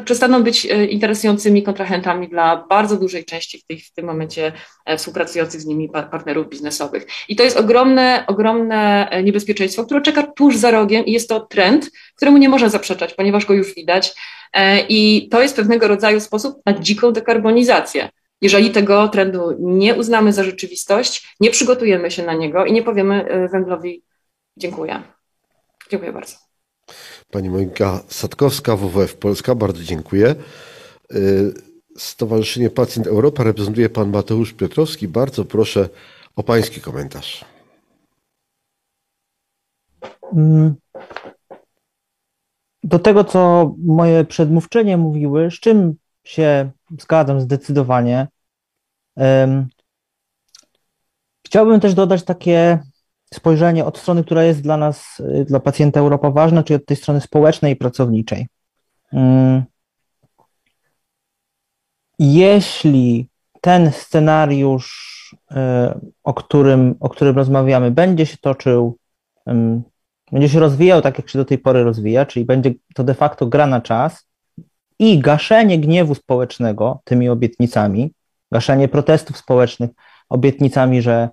przestaną być e, interesującymi kontrahentami dla bardzo dużej części w, tej, w tym momencie e, współpracujących z nimi partnerów biznesowych. I to jest ogromne, ogromne e, niebezpieczeństwo, które czeka tuż za rogiem i jest to trend, któremu nie można zaprzeczać, ponieważ go już widać. I to jest pewnego rodzaju sposób na dziką dekarbonizację. Jeżeli tego trendu nie uznamy za rzeczywistość, nie przygotujemy się na niego i nie powiemy węglowi dziękuję. Dziękuję bardzo. Pani Monika Sadkowska, WWF Polska, bardzo dziękuję. Y, Stowarzyszenie Pacjent Europa reprezentuje pan Mateusz Piotrowski. Bardzo proszę o pański komentarz. Mm. Do tego, co moje przedmówczenie mówiły, z czym się zgadzam zdecydowanie. Chciałbym też dodać takie spojrzenie od strony, która jest dla nas, y, dla pacjenta Europa ważna, czyli od tej strony społecznej i pracowniczej. Mm. Jeśli ten scenariusz, y, o którym, o którym rozmawiamy, będzie się toczył, będzie się rozwijał tak, jak się do tej pory rozwija, czyli będzie to de facto gra na czas i gaszenie gniewu społecznego tymi obietnicami, gaszenie protestów społecznych obietnicami, że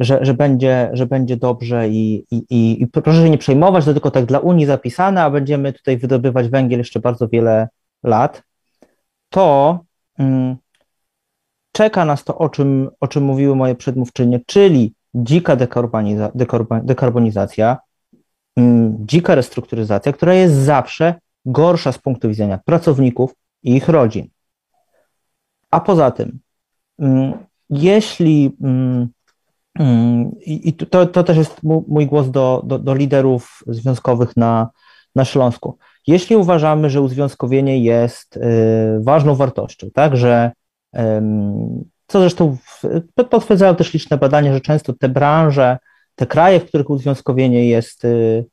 że, że, będzie, że będzie dobrze i, i, i proszę się nie przejmować, to tylko tak dla Unii zapisane, a będziemy tutaj wydobywać węgiel jeszcze bardzo wiele lat, to mm, czeka nas to, o czym, o czym mówiły moje przedmówczynie, czyli dzika dekarboniza, dekarbonizacja, mm, dzika restrukturyzacja, która jest zawsze gorsza z punktu widzenia pracowników i ich rodzin. A poza tym, mm, jeśli mm, mm, i to, to też jest mój głos do, do, do liderów związkowych na, na Śląsku. Jeśli uważamy, że uzwiązkowienie jest y, ważną wartością, tak, że co zresztą potwierdzają też liczne badania, że często te branże, te kraje, w których uzwiązkowienie jest y,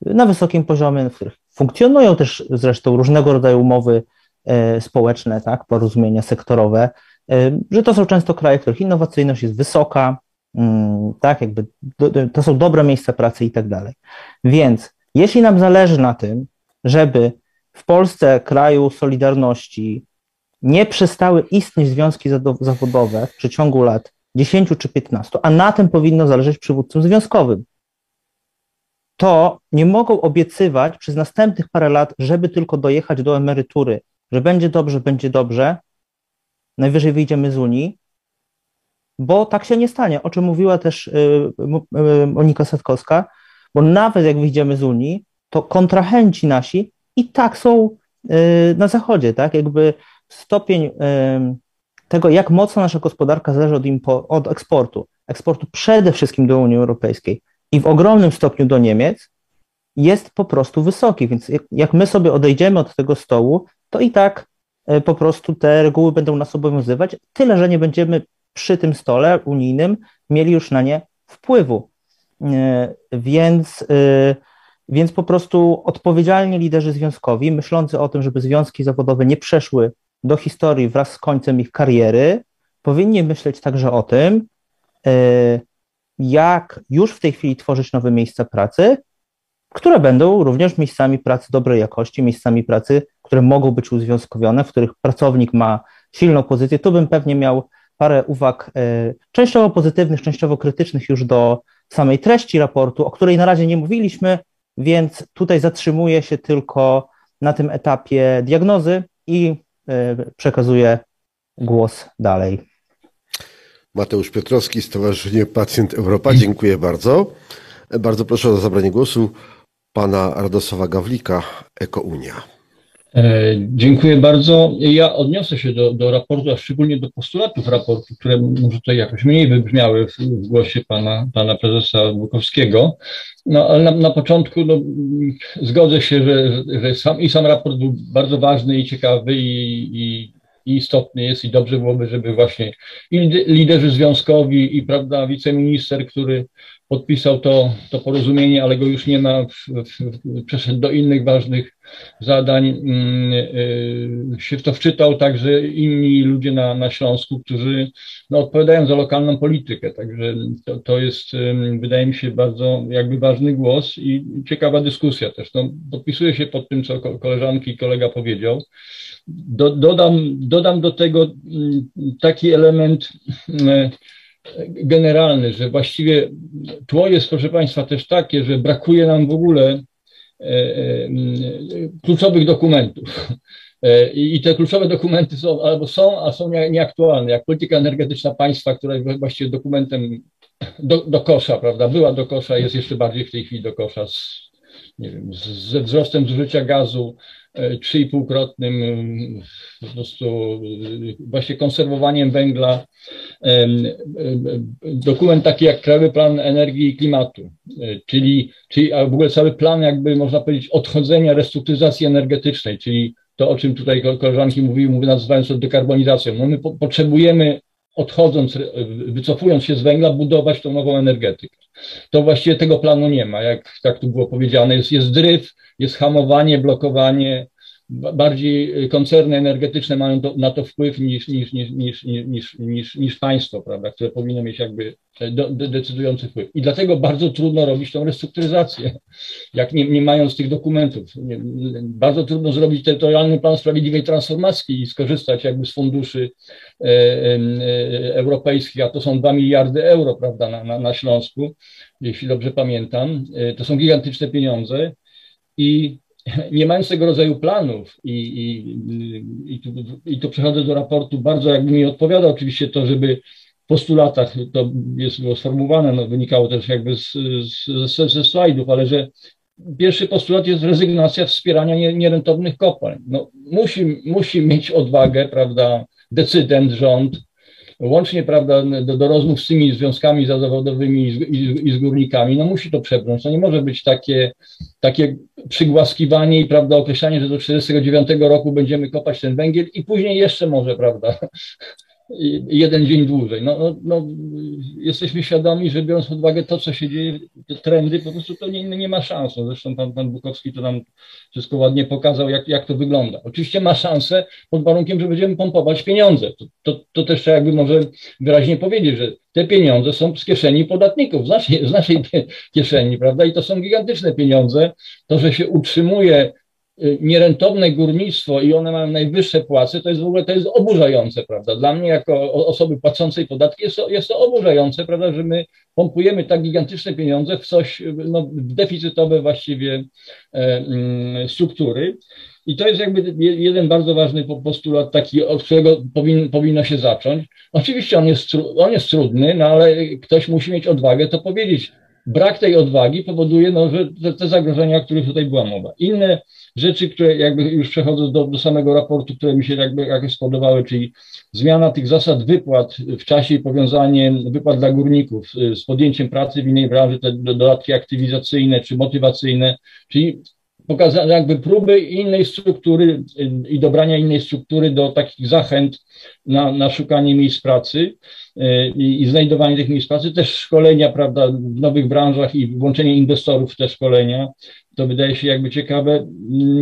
na wysokim poziomie, w których funkcjonują też zresztą różnego rodzaju umowy y, społeczne, tak, porozumienia sektorowe, że to są często kraje, w których innowacyjność jest wysoka, tak, jakby to są dobre miejsca pracy i tak dalej. Więc jeśli nam zależy na tym, żeby w Polsce, kraju Solidarności, nie przestały istnieć związki zawodowe w przeciągu lat 10 czy 15, a na tym powinno zależeć przywódcom związkowym, to nie mogą obiecywać przez następnych parę lat, żeby tylko dojechać do emerytury, że będzie dobrze, będzie dobrze, najwyżej wyjdziemy z Unii, bo tak się nie stanie, o czym mówiła też y, y, Monika Setkowska, bo nawet jak wyjdziemy z Unii, to kontrahenci nasi i tak są y, na zachodzie, tak? Jakby stopień tego, jak mocno nasza gospodarka zależy od, impo, od eksportu, eksportu przede wszystkim do Unii Europejskiej i w ogromnym stopniu do Niemiec, jest po prostu wysoki. Więc jak my sobie odejdziemy od tego stołu, to i tak po prostu te reguły będą nas obowiązywać, tyle że nie będziemy przy tym stole unijnym mieli już na nie wpływu. E, więc e, więc po prostu odpowiedzialni liderzy związkowi, myślący o tym, żeby związki zawodowe nie przeszły do historii wraz z końcem ich kariery, powinni myśleć także o tym, e, jak już w tej chwili tworzyć nowe miejsca pracy, które będą również miejscami pracy dobrej jakości, miejscami pracy, które mogą być uzwiązkowione, w których pracownik ma silną pozycję. Tu bym pewnie miał parę uwag e, częściowo pozytywnych, częściowo krytycznych już do samej treści raportu, o której na razie nie mówiliśmy, więc tutaj zatrzymuję się tylko na tym etapie diagnozy i e, przekazuję głos dalej. Mateusz Piotrowski, Stowarzyszenie Pacjent Europa, dziękuję bardzo. Bardzo proszę o zabranie głosu pana Radosława Gawlika, EkoUnia. E, dziękuję bardzo. Ja odniosę się do, do raportu, a szczególnie do postulatów raportu, które może tutaj jakoś mniej wybrzmiały w, w głosie pana, pana prezesa Bukowskiego. No, ale na, na początku no, zgodzę się, że, że sam, i sam raport był bardzo ważny i ciekawy i, i, i istotny jest i dobrze byłoby, żeby właśnie i liderzy związkowi i prawda, wiceminister, który podpisał to, to porozumienie, ale go już nie ma, w, w, przeszedł do innych ważnych zadań, mm, y, się w to wczytał także inni ludzie na, na Śląsku, którzy no, odpowiadają za lokalną politykę. Także to, to jest, wydaje mi się, bardzo jakby ważny głos i ciekawa dyskusja też. No, podpisuję się pod tym, co koleżanki i kolega powiedział. Do, dodam, dodam do tego mm, taki element mm, generalny, że właściwie tło jest, proszę Państwa, też takie, że brakuje nam w ogóle e, e, kluczowych dokumentów. E, I te kluczowe dokumenty są albo są, a są nieaktualne, jak polityka energetyczna państwa, która jest właściwie dokumentem do, do kosza, prawda? Była do kosza, jest jeszcze bardziej w tej chwili do kosza z, nie wiem, ze wzrostem zużycia gazu, trzy krotnym po prostu właśnie konserwowaniem węgla. Dokument taki jak Krajowy Plan Energii i Klimatu, czyli, czyli w ogóle cały plan jakby można powiedzieć odchodzenia restrukturyzacji energetycznej, czyli to, o czym tutaj koleżanki mówiły, nazywając to dekarbonizacją. No my po, potrzebujemy odchodząc, wycofując się z węgla, budować tą nową energetykę. To właściwie tego planu nie ma, jak tak tu było powiedziane. Jest, jest dryf, jest hamowanie, blokowanie, bardziej koncerny energetyczne mają to, na to wpływ niż, niż, niż, niż, niż, niż, niż państwo, prawda, które powinno mieć jakby do, de, decydujący wpływ. I dlatego bardzo trudno robić tą restrukturyzację, jak nie, nie mając tych dokumentów. Nie, bardzo trudno zrobić terytorialny plan sprawiedliwej transformacji i skorzystać jakby z funduszy e, e, europejskich, a to są 2 miliardy euro, prawda, na, na, na Śląsku, jeśli dobrze pamiętam. E, to są gigantyczne pieniądze i nie mając tego rodzaju planów i, i, i, tu, i tu przechodzę do raportu, bardzo jakby mi odpowiada oczywiście to, żeby w postulatach, to jest było sformułowane, no, wynikało też jakby z, z, ze slajdów, ale że pierwszy postulat jest rezygnacja wspierania nierentownych kopalń. No, musi, musi mieć odwagę, prawda, decydent, rząd, łącznie, prawda, do, do rozmów z tymi związkami zawodowymi i z, i, i z górnikami, no musi to przebrnąć. To nie może być takie, takie przygłaskiwanie i, prawda, określanie, że do 1949 roku będziemy kopać ten węgiel i później jeszcze może, prawda, jeden dzień dłużej. No, no, no, jesteśmy świadomi, że biorąc pod uwagę to, co się dzieje, te trendy, po prostu to nie, nie ma szans. No, zresztą pan, pan Bukowski to nam wszystko ładnie pokazał, jak, jak to wygląda. Oczywiście ma szansę pod warunkiem, że będziemy pompować pieniądze. To, to, to też trzeba jakby może wyraźnie powiedzieć, że te pieniądze są z kieszeni podatników, z naszej, z naszej kieszeni, prawda? I to są gigantyczne pieniądze. To, że się utrzymuje nierentowne górnictwo i one mają najwyższe płace, to jest w ogóle to jest oburzające, prawda? Dla mnie jako osoby płacącej podatki jest to, jest to oburzające, prawda, że my pompujemy tak gigantyczne pieniądze w coś no, deficytowe właściwie e, mm, struktury. I to jest jakby jeden bardzo ważny postulat, taki, od którego powin, powinno się zacząć. Oczywiście on jest, on jest trudny, no ale ktoś musi mieć odwagę to powiedzieć. Brak tej odwagi powoduje, no, że te, te zagrożenia, o których tutaj była mowa. Inne rzeczy, które jakby już przechodzą do, do samego raportu, które mi się jakby jakoś spodobały, czyli zmiana tych zasad wypłat w czasie i powiązanie wypłat dla górników z podjęciem pracy w innej branży, te dodatki aktywizacyjne czy motywacyjne, czyli pokazane jakby próby innej struktury i dobrania innej struktury do takich zachęt na, na szukanie miejsc pracy i, i znajdowanie tych miejsc pracy, też szkolenia, prawda, w nowych branżach i włączenie inwestorów w te szkolenia, to wydaje się jakby ciekawe.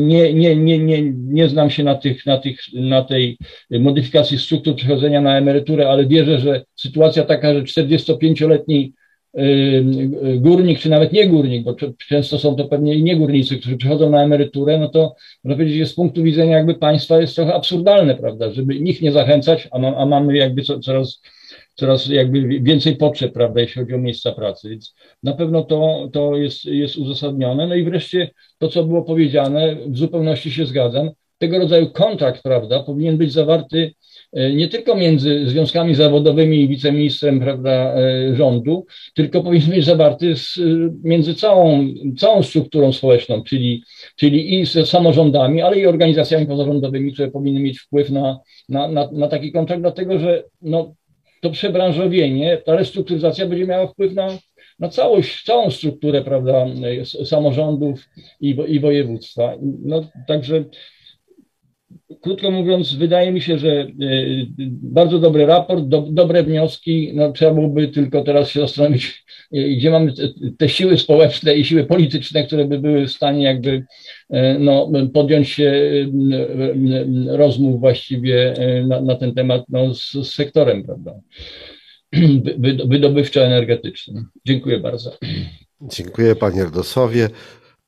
Nie, nie, nie, nie, nie znam się na, tych, na, tych, na tej modyfikacji struktur przechodzenia na emeryturę, ale wierzę, że sytuacja taka, że 45-letni y, y, górnik, czy nawet nie górnik, bo często są to pewnie i nie górnicy, którzy przychodzą na emeryturę, no to można powiedzieć, że z punktu widzenia jakby państwa jest trochę absurdalne, prawda, żeby ich nie zachęcać, a, ma, a mamy jakby co, coraz coraz jakby więcej potrzeb, prawda, jeśli chodzi o miejsca pracy. Więc na pewno to, to jest, jest uzasadnione. No i wreszcie to, co było powiedziane, w zupełności się zgadzam. Tego rodzaju kontrakt, prawda, powinien być zawarty nie tylko między związkami zawodowymi i wiceministrem prawda, e, rządu, tylko powinien być zawarty z, między całą, całą strukturą społeczną, czyli, czyli i z samorządami, ale i organizacjami pozarządowymi, które powinny mieć wpływ na, na, na, na taki kontrakt, dlatego że no, to przebranżowienie, ta restrukturyzacja będzie miała wpływ na, na całość, całą strukturę prawda, samorządów i, i województwa. No, także krótko mówiąc, wydaje mi się, że e, bardzo dobry raport, do, dobre wnioski. No, trzeba byłoby tylko teraz się zastanowić, e, gdzie mamy te, siły społeczne i siły polityczne, które by były w stanie jakby e, no, podjąć się rozmów właściwie na, na ten temat no, z, z sektorem, prawda, wydobywczo-energetycznym. Dziękuję bardzo. Dziękuję panie Radosławie.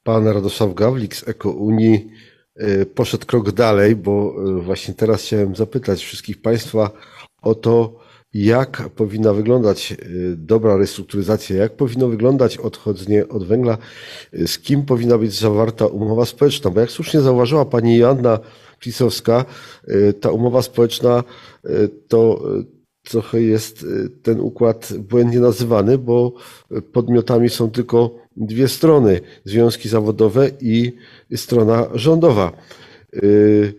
Pan Radosław Gawlik z Eko Unii Y, poszedł krok dalej, bo y, właśnie teraz chciałem zapytać wszystkich Państwa o to, jak powinna wyglądać y, dobra restrukturyzacja, jak powinno wyglądać odchodzenie od węgla, z kim powinna być zawarta umowa społeczna, bo jak słusznie zauważyła Pani Joanna Pisowska, ta umowa społeczna to trochę jest ten układ błędnie nazywany, bo podmiotami są tylko dwie strony, związki zawodowe i strona rządowa. Y,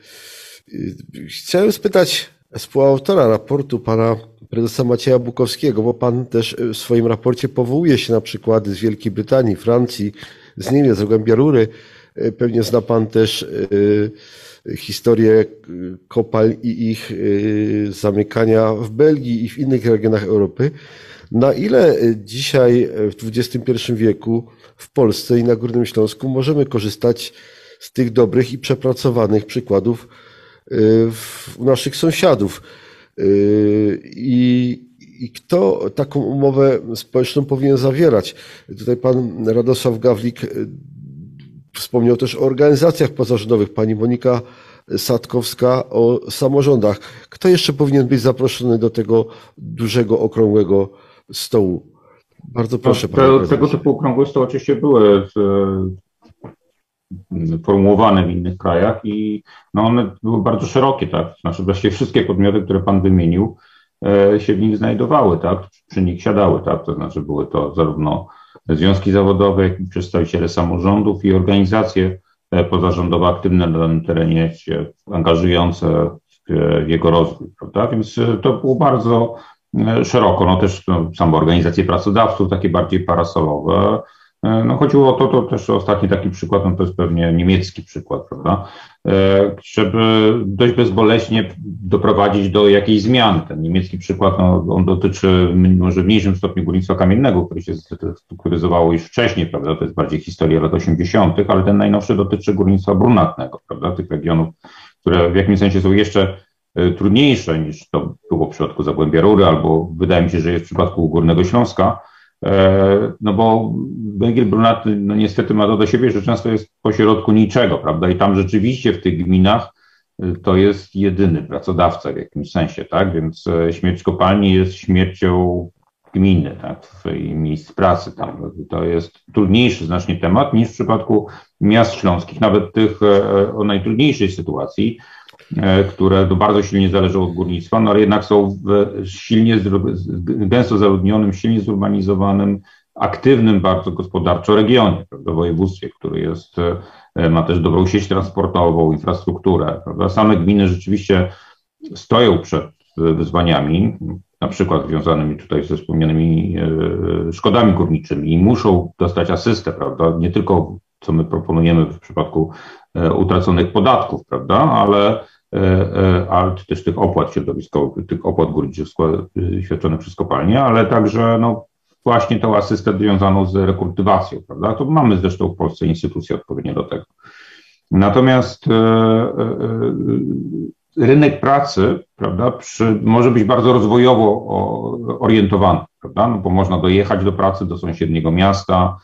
y, chciałem spytać współautora raportu pana prezesa Macieja Bukowskiego, bo pan też w swoim raporcie powołuje się na przykłady z Wielkiej Brytanii, Francji, z Niemiec, z Głębia Rury. Y, pewnie zna pan też historię kopalń i ich zamykania w Belgii i w innych regionach Europy. Na ile dzisiaj w XXI wieku w Polsce i na Górnym Śląsku możemy korzystać z tych dobrych i przepracowanych przykładów y, u naszych sąsiadów. I, I kto taką umowę społeczną powinien zawierać? Tutaj pan Radosław Gawlik wspomniał też o organizacjach pozarządowych. Pani Monika Sadkowska o samorządach. Kto jeszcze powinien być zaproszony do tego dużego, okrągłego stołu? Bardzo proszę. No, te, tego typu okrągłości oczywiście były w, formułowane w innych krajach i no one były bardzo szerokie, tak? Znaczy właściwie wszystkie podmioty, które Pan wymienił, e, się w nich znajdowały, tak? Przy nich siadały, tak? To znaczy były to zarówno związki zawodowe, jak i przedstawiciele samorządów i organizacje e, pozarządowe aktywne na danym terenie, się angażujące w jego rozwój, prawda? Więc to było bardzo szeroko, no też no, organizacje pracodawców, takie bardziej parasolowe, E, no chodziło o to, to też ostatni taki przykład, no to jest pewnie niemiecki przykład, prawda, e, żeby dość bezboleśnie doprowadzić do jakiejś zmiany. Ten niemiecki przykład, no, on dotyczy może w mniejszym stopniu górnictwa kamiennego, które się strukturyzowało już wcześniej, prawda, to jest bardziej historia lat 80., ale ten najnowszy dotyczy górnictwa brunatnego, prawda, tych regionów, które w jakimś sensie są jeszcze trudniejsze niż to było w przypadku Zagłębia Rury, albo wydaje mi się, że jest w przypadku Górnego Śląska, E, no bo węgiel brunatny, no niestety ma to do siebie, że często jest pośrodku niczego, prawda? I tam rzeczywiście w tych gminach e, to jest jedyny pracodawca w jakimś sensie, tak? Więc e, śmierć kopalni jest śmiercią gminy, tak? W miejsc pracy tam. To jest trudniejszy znacznie temat niż w przypadku miast śląskich, nawet tych o najtrudniejszej sytuacji, E, które bardzo silnie zależą od górnictwa, no ale jednak są w silnie, gęsto zaludnionym, silnie zurbanizowanym, aktywnym bardzo gospodarczo regionie, prawda, województwie, który jest, e, ma też dobrą sieć transportową, infrastrukturę, prawda. Same gminy rzeczywiście stoją przed wyzwaniami, na przykład związanymi tutaj ze wspomnianymi e, szkodami górniczymi i muszą dostać asystę, prawda, nie tylko co my proponujemy w przypadku utraconych podatków, prawda, ale E, e, ale też tych opłat środowiskowych, tych opłat górniczych e, świadczonych przez kopalnie, ale także no, właśnie tą asystę związaną z rekultywacją, prawda? To mamy zresztą w Polsce instytucje odpowiednie do tego. Natomiast rynek pracy, prawda, przy, może być bardzo rozwojowo orientowany, prawda? No, bo można dojechać do pracy do sąsiedniego miasta,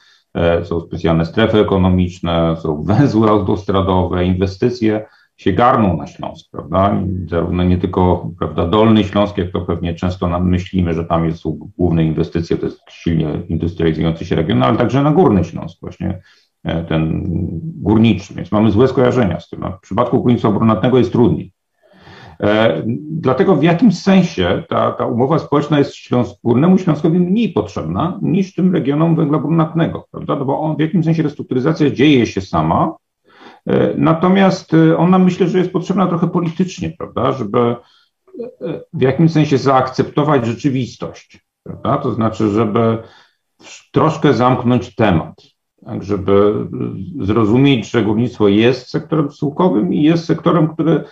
są specjalne strefy ekonomiczne, są węzły autostradowe, inwestycje się garną na Śląsk, prawda? Zarówno nie tylko prawda, Dolny Śląsk, jak to pewnie często nam myślimy, że tam jest, główne inwestycje, to jest silnie industrializujący się region, ale także na Górny Śląsk właśnie e, ten górniczy, więc mamy złe skojarzenia z tym. A w przypadku górnictwa brunatnego jest trudniej. E, dlatego w jakimś sensie ta, ta umowa społeczna jest Śląsk, Górnemu Śląskowi mniej potrzebna niż tym regionom węgla brunatnego, prawda? No bo on, w jakimś sensie restrukturyzacja dzieje się sama, natomiast e, ona myślę, że jest potrzebna trochę politycznie, prawda, żeby e, w jakimś sensie zaakceptować rzeczywistość, prawda? To znaczy, żeby troszkę zamknąć temat, tak, żeby zrozumieć, że górnictwo jest sektorem syłkowym i jest sektorem, który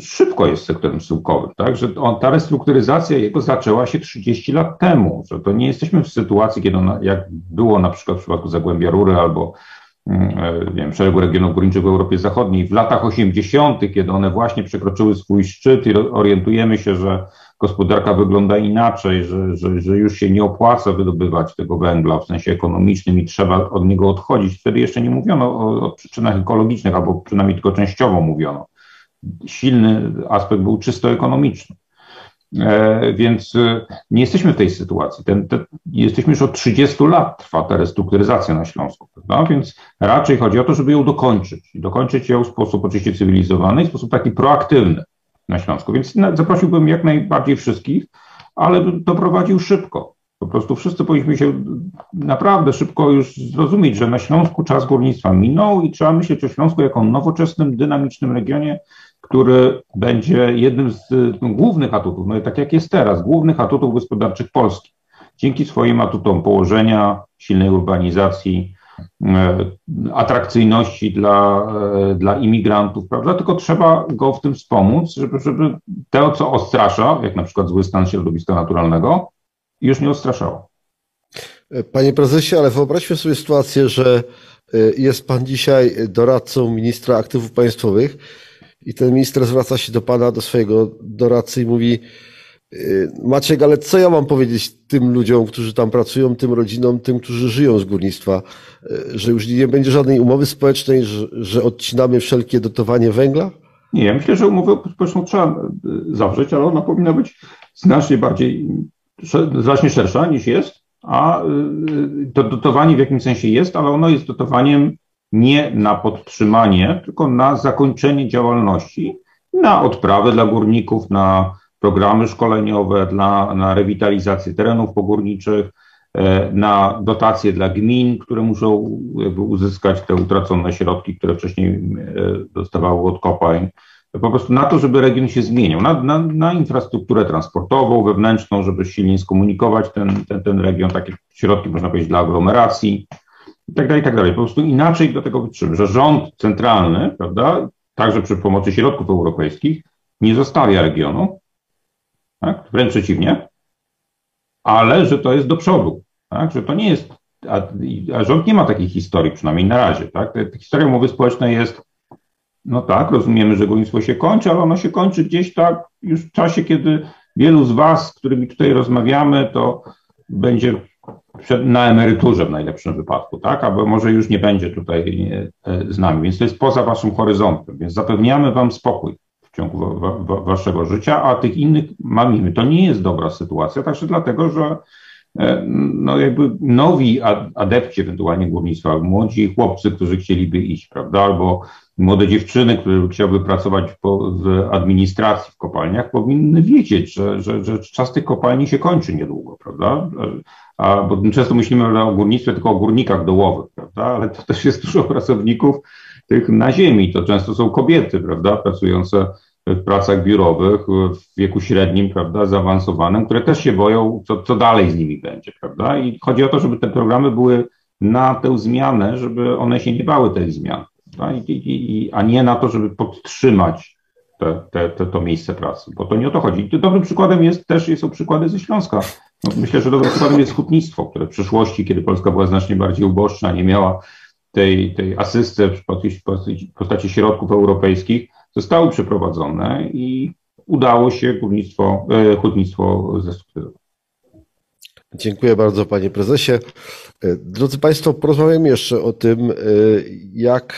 szybko jest sektorem syłkowym, tak, że on, ta restrukturyzacja jego zaczęła się 30 lat temu, że to nie jesteśmy w sytuacji, kiedy ona, jak było na przykład w przypadku Zagłębia Rury albo e, nie wiem, szeregu regionów górniczych w Europie Zachodniej w latach 80., kiedy one właśnie przekroczyły swój szczyt i orientujemy się, że gospodarka wygląda inaczej, że, że, że już się nie opłaca wydobywać tego węgla w sensie ekonomicznym i trzeba od niego odchodzić. Wtedy jeszcze nie mówiono o, o przyczynach ekologicznych, albo przynajmniej tylko częściowo mówiono. Silny aspekt był czysto ekonomiczny. E, więc e, nie jesteśmy w tej sytuacji. Ten, ten, jesteśmy już od 30 lat trwa ta restrukturyzacja na Śląsku, prawda? więc raczej chodzi o to, żeby ją dokończyć. I dokończyć ją w sposób oczywiście cywilizowany i w sposób taki proaktywny na Śląsku. Więc zaprosiłbym jak najbardziej wszystkich, ale doprowadził szybko. Po prostu wszyscy powinniśmy się naprawdę szybko już zrozumieć, że na Śląsku czas górnictwa minął i trzeba myśleć o Śląsku jako nowoczesnym, dynamicznym regionie, który będzie jednym z no, głównych atutów, no tak jak jest teraz, głównych atutów gospodarczych Polski. Dzięki swoim atutom położenia, silnej urbanizacji, e, atrakcyjności dla, e, dla imigrantów, prawda? Tylko trzeba go w tym wspomóc, żeby, żeby to, co ostrasza, jak na przykład zły stan środowiska naturalnego, już nie ostraszało. Panie prezesie, ale wyobraźmy sobie sytuację, że jest pan dzisiaj doradcą ministra aktywów państwowych i ten minister zwraca się do pana, do swojego doradcy i mówi: y, Maciek, ale co ja mam powiedzieć tym ludziom, którzy tam pracują, tym rodzinom, tym, którzy żyją z górnictwa, y, że już nie będzie żadnej umowy społecznej, że, że odcinamy wszelkie dotowanie węgla? Nie, ja myślę, że umowę społeczną trzeba y, zawrzeć, ale ona powinna być znacznie bardziej, znacznie szersza niż jest, a to dotowanie w jakimś sensie jest, ale ono jest dotowaniem nie na podtrzymanie, tylko na zakończenie działalności, na odprawy dla górników, na programy szkoleniowe, dla, na rewitalizację terenów pogórniczych, e, na dotacje dla gmin, które muszą uzyskać te utracone środki, które wcześniej e, dostawały od kopalń. po prostu na to, żeby region się zmieniał, na, na, na infrastrukturę transportową, wewnętrzną, żeby silniej skomunikować ten, ten, ten region, takie środki, można powiedzieć, dla aglomeracji i tak dalej, i tak dalej. Po prostu inaczej do tego wytrzymy, że rząd centralny, prawda, także przy pomocy środków europejskich, nie zostawia regionu, tak, wręcz przeciwnie, ale że to jest do przodu, tak, że to nie jest, a, a rząd nie ma takiej historii, przynajmniej na razie, tak, historia umowy społecznej jest no tak, rozumiemy, że górnictwo się kończy, ale ono się kończy gdzieś tak już w czasie, kiedy wielu z Was, z którymi tutaj rozmawiamy, to będzie na emeryturze w najlepszym wypadku, tak? Albo może już nie będzie tutaj e, z nami, więc to jest poza Waszym horyzontem, więc zapewniamy Wam spokój w ciągu wa wa Waszego życia, a tych innych mamimy. To nie jest dobra sytuacja, także dlatego, że no jakby nowi adepci ewentualnie górnictwa, młodzi chłopcy, którzy chcieliby iść, prawda, albo młode dziewczyny, które chciałyby pracować po, w administracji w kopalniach, powinny wiedzieć, że, że, że czas tych kopalni się kończy niedługo, prawda? A, bo często myślimy o górnictwie tylko o górnikach dołowych, prawda? Ale to też jest dużo pracowników tych na ziemi. To często są kobiety, prawda? Pracujące w pracach biurowych w wieku średnim, prawda, zaawansowanym, które też się boją, co, co dalej z nimi będzie, prawda? I chodzi o to, żeby te programy były na tę zmianę, żeby one się nie bały tej zmiany i, i, a nie na to, żeby podtrzymać te, te, te, to miejsce pracy, bo to nie o to chodzi. Dobrym przykładem jest też są przykłady ze Śląska. No, myślę, że dobrym przykładem jest hutnictwo, które w przeszłości, kiedy Polska była znacznie bardziej uboższa, nie miała tej, tej asysty w postaci, w postaci środków europejskich, zostały przeprowadzone i udało się górnictwo, e, hutnictwo zestrukturyzować. Dziękuję bardzo, panie prezesie. E, drodzy Państwo, porozmawiamy jeszcze o tym, e, jak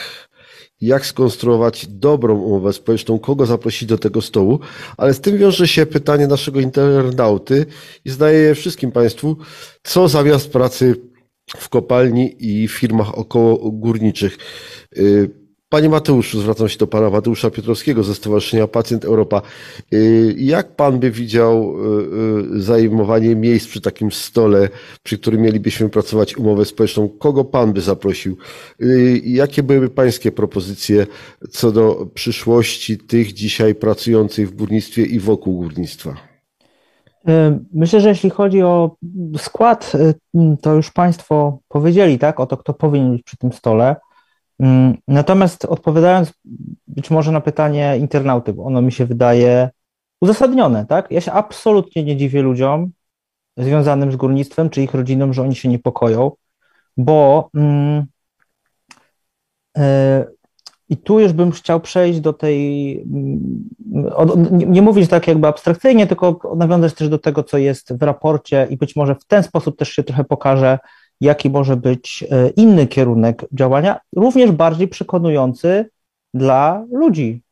jak skonstruować dobrą umowę społeczną, kogo zaprosić do tego stołu, ale z tym wiąże się pytanie naszego internauty i zadaję je wszystkim Państwu, co zamiast pracy w kopalni i firmach około górniczych. Y, Panie Mateuszu, zwracam się do pana Mateusza Piotrowskiego ze Stowarzyszenia Pacjent Europa. Y, jak pan by widział y, zajmowanie miejsc przy takim stole, przy którym mielibyśmy pracować umowę społeczną? Kogo pan by zaprosił? Y, jakie byłyby pańskie propozycje co do przyszłości tych dzisiaj pracujących w górnictwie i wokół górnictwa? Myślę, że jeśli chodzi o skład, to już Państwo powiedzieli, tak, o to, kto powinien być przy tym stole. Mm, natomiast odpowiadając być może na pytanie internauty, bo ono mi się wydaje uzasadnione, tak? Ja się absolutnie nie dziwię ludziom związanym z górnictwem, czy ich rodzinom, że oni się niepokoją, bo mm, e, i tu już bym chciał przejść do tej, mm, nie, nie mówić tak jakby abstrakcyjnie, tylko nawiązać też do tego, co jest w raporcie i być może w ten sposób też się trochę pokaże, jaki może być e, inny kierunek działania, również bardziej przekonujący dla ludzi.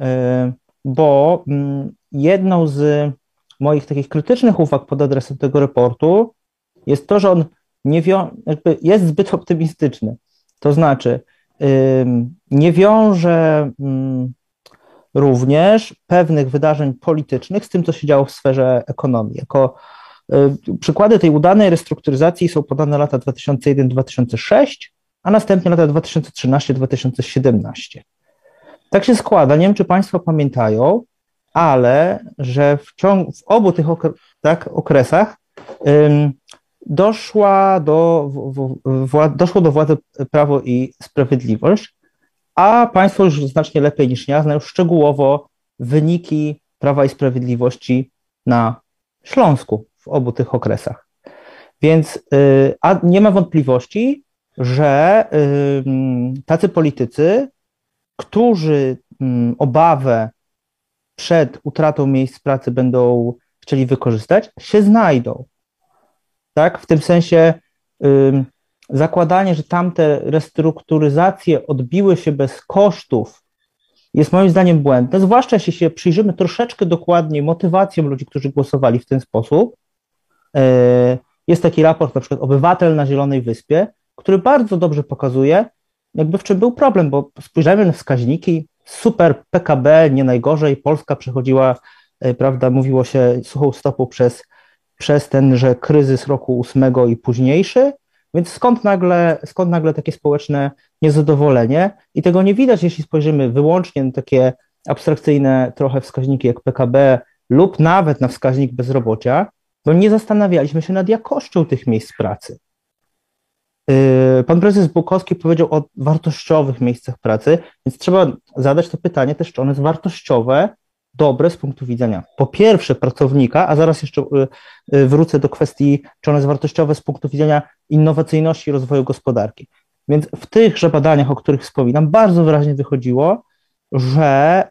E, bo mm, jedną z moich takich krytycznych uwag pod adresem tego raportu jest to, że on nie jest zbyt optymistyczny. To znaczy, nie wiąże mm, również pewnych wydarzeń politycznych z tym, co się działo w sferze ekonomii. Jako przykłady tej udanej restrukturyzacji są podane lata 2001-2006, a następnie lata 2013-2017. Tak się składa, nie wiem czy Państwo pamiętają, ale że w, ciągu, w obu tych okre, tak, okresach ym, doszła do, w, w, doszło do władzy Prawo i Sprawiedliwość, a Państwo już znacznie lepiej niż ja znają szczegółowo wyniki Prawa i Sprawiedliwości na Śląsku w obu tych okresach. Więc y, a nie ma wątpliwości, że y, tacy politycy, którzy y, obawę przed utratą miejsc pracy będą chcieli wykorzystać, się znajdą. Tak? W tym sensie zakładanie, że tamte restrukturyzacje odbiły się bez kosztów, jest moim zdaniem błędne, zwłaszcza jeśli się przyjrzymy troszeczkę dokładniej motywacjom ludzi, którzy głosowali w ten sposób, jest taki raport, na przykład Obywatel na Zielonej Wyspie, który bardzo dobrze pokazuje, jakby w czym był problem, bo spojrzałem na wskaźniki, super PKB, nie najgorzej, Polska przechodziła, e, prawda, mówiło się suchą stopą przez, przez ten, że kryzys roku ósmego i późniejszy, więc skąd nagle, skąd nagle takie społeczne niezadowolenie? I tego nie widać, jeśli spojrzymy wyłącznie na takie abstrakcyjne trochę wskaźniki jak PKB lub nawet na wskaźnik bezrobocia, bo nie zastanawialiśmy się nad jakością tych miejsc pracy. Yy, pan prezes Bukowski powiedział o wartościowych miejscach pracy, więc trzeba zadać to pytanie też, czy one są wartościowe, dobre z punktu widzenia po pierwsze pracownika, a zaraz jeszcze yy, yy, wrócę do kwestii, czy one są wartościowe z punktu widzenia innowacyjności i rozwoju gospodarki. Więc w tychże badaniach, o których wspominam, bardzo wyraźnie wychodziło, że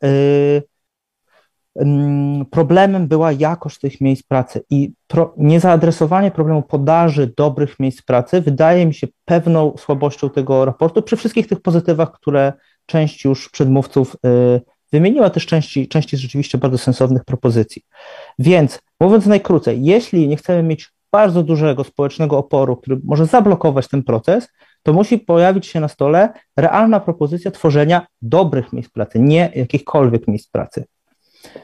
problemem była jakość tych miejsc pracy i pro, niezaadresowanie problemu podaży dobrych miejsc pracy wydaje mi się pewną słabością tego raportu, przy wszystkich tych pozytywach, które część już przedmówców y, wymieniła, też części, części rzeczywiście bardzo sensownych propozycji. Więc mówiąc najkrócej, jeśli nie chcemy mieć bardzo dużego społecznego oporu, który może zablokować ten proces, to musi pojawić się na stole realna propozycja tworzenia dobrych miejsc pracy, nie jakichkolwiek miejsc pracy.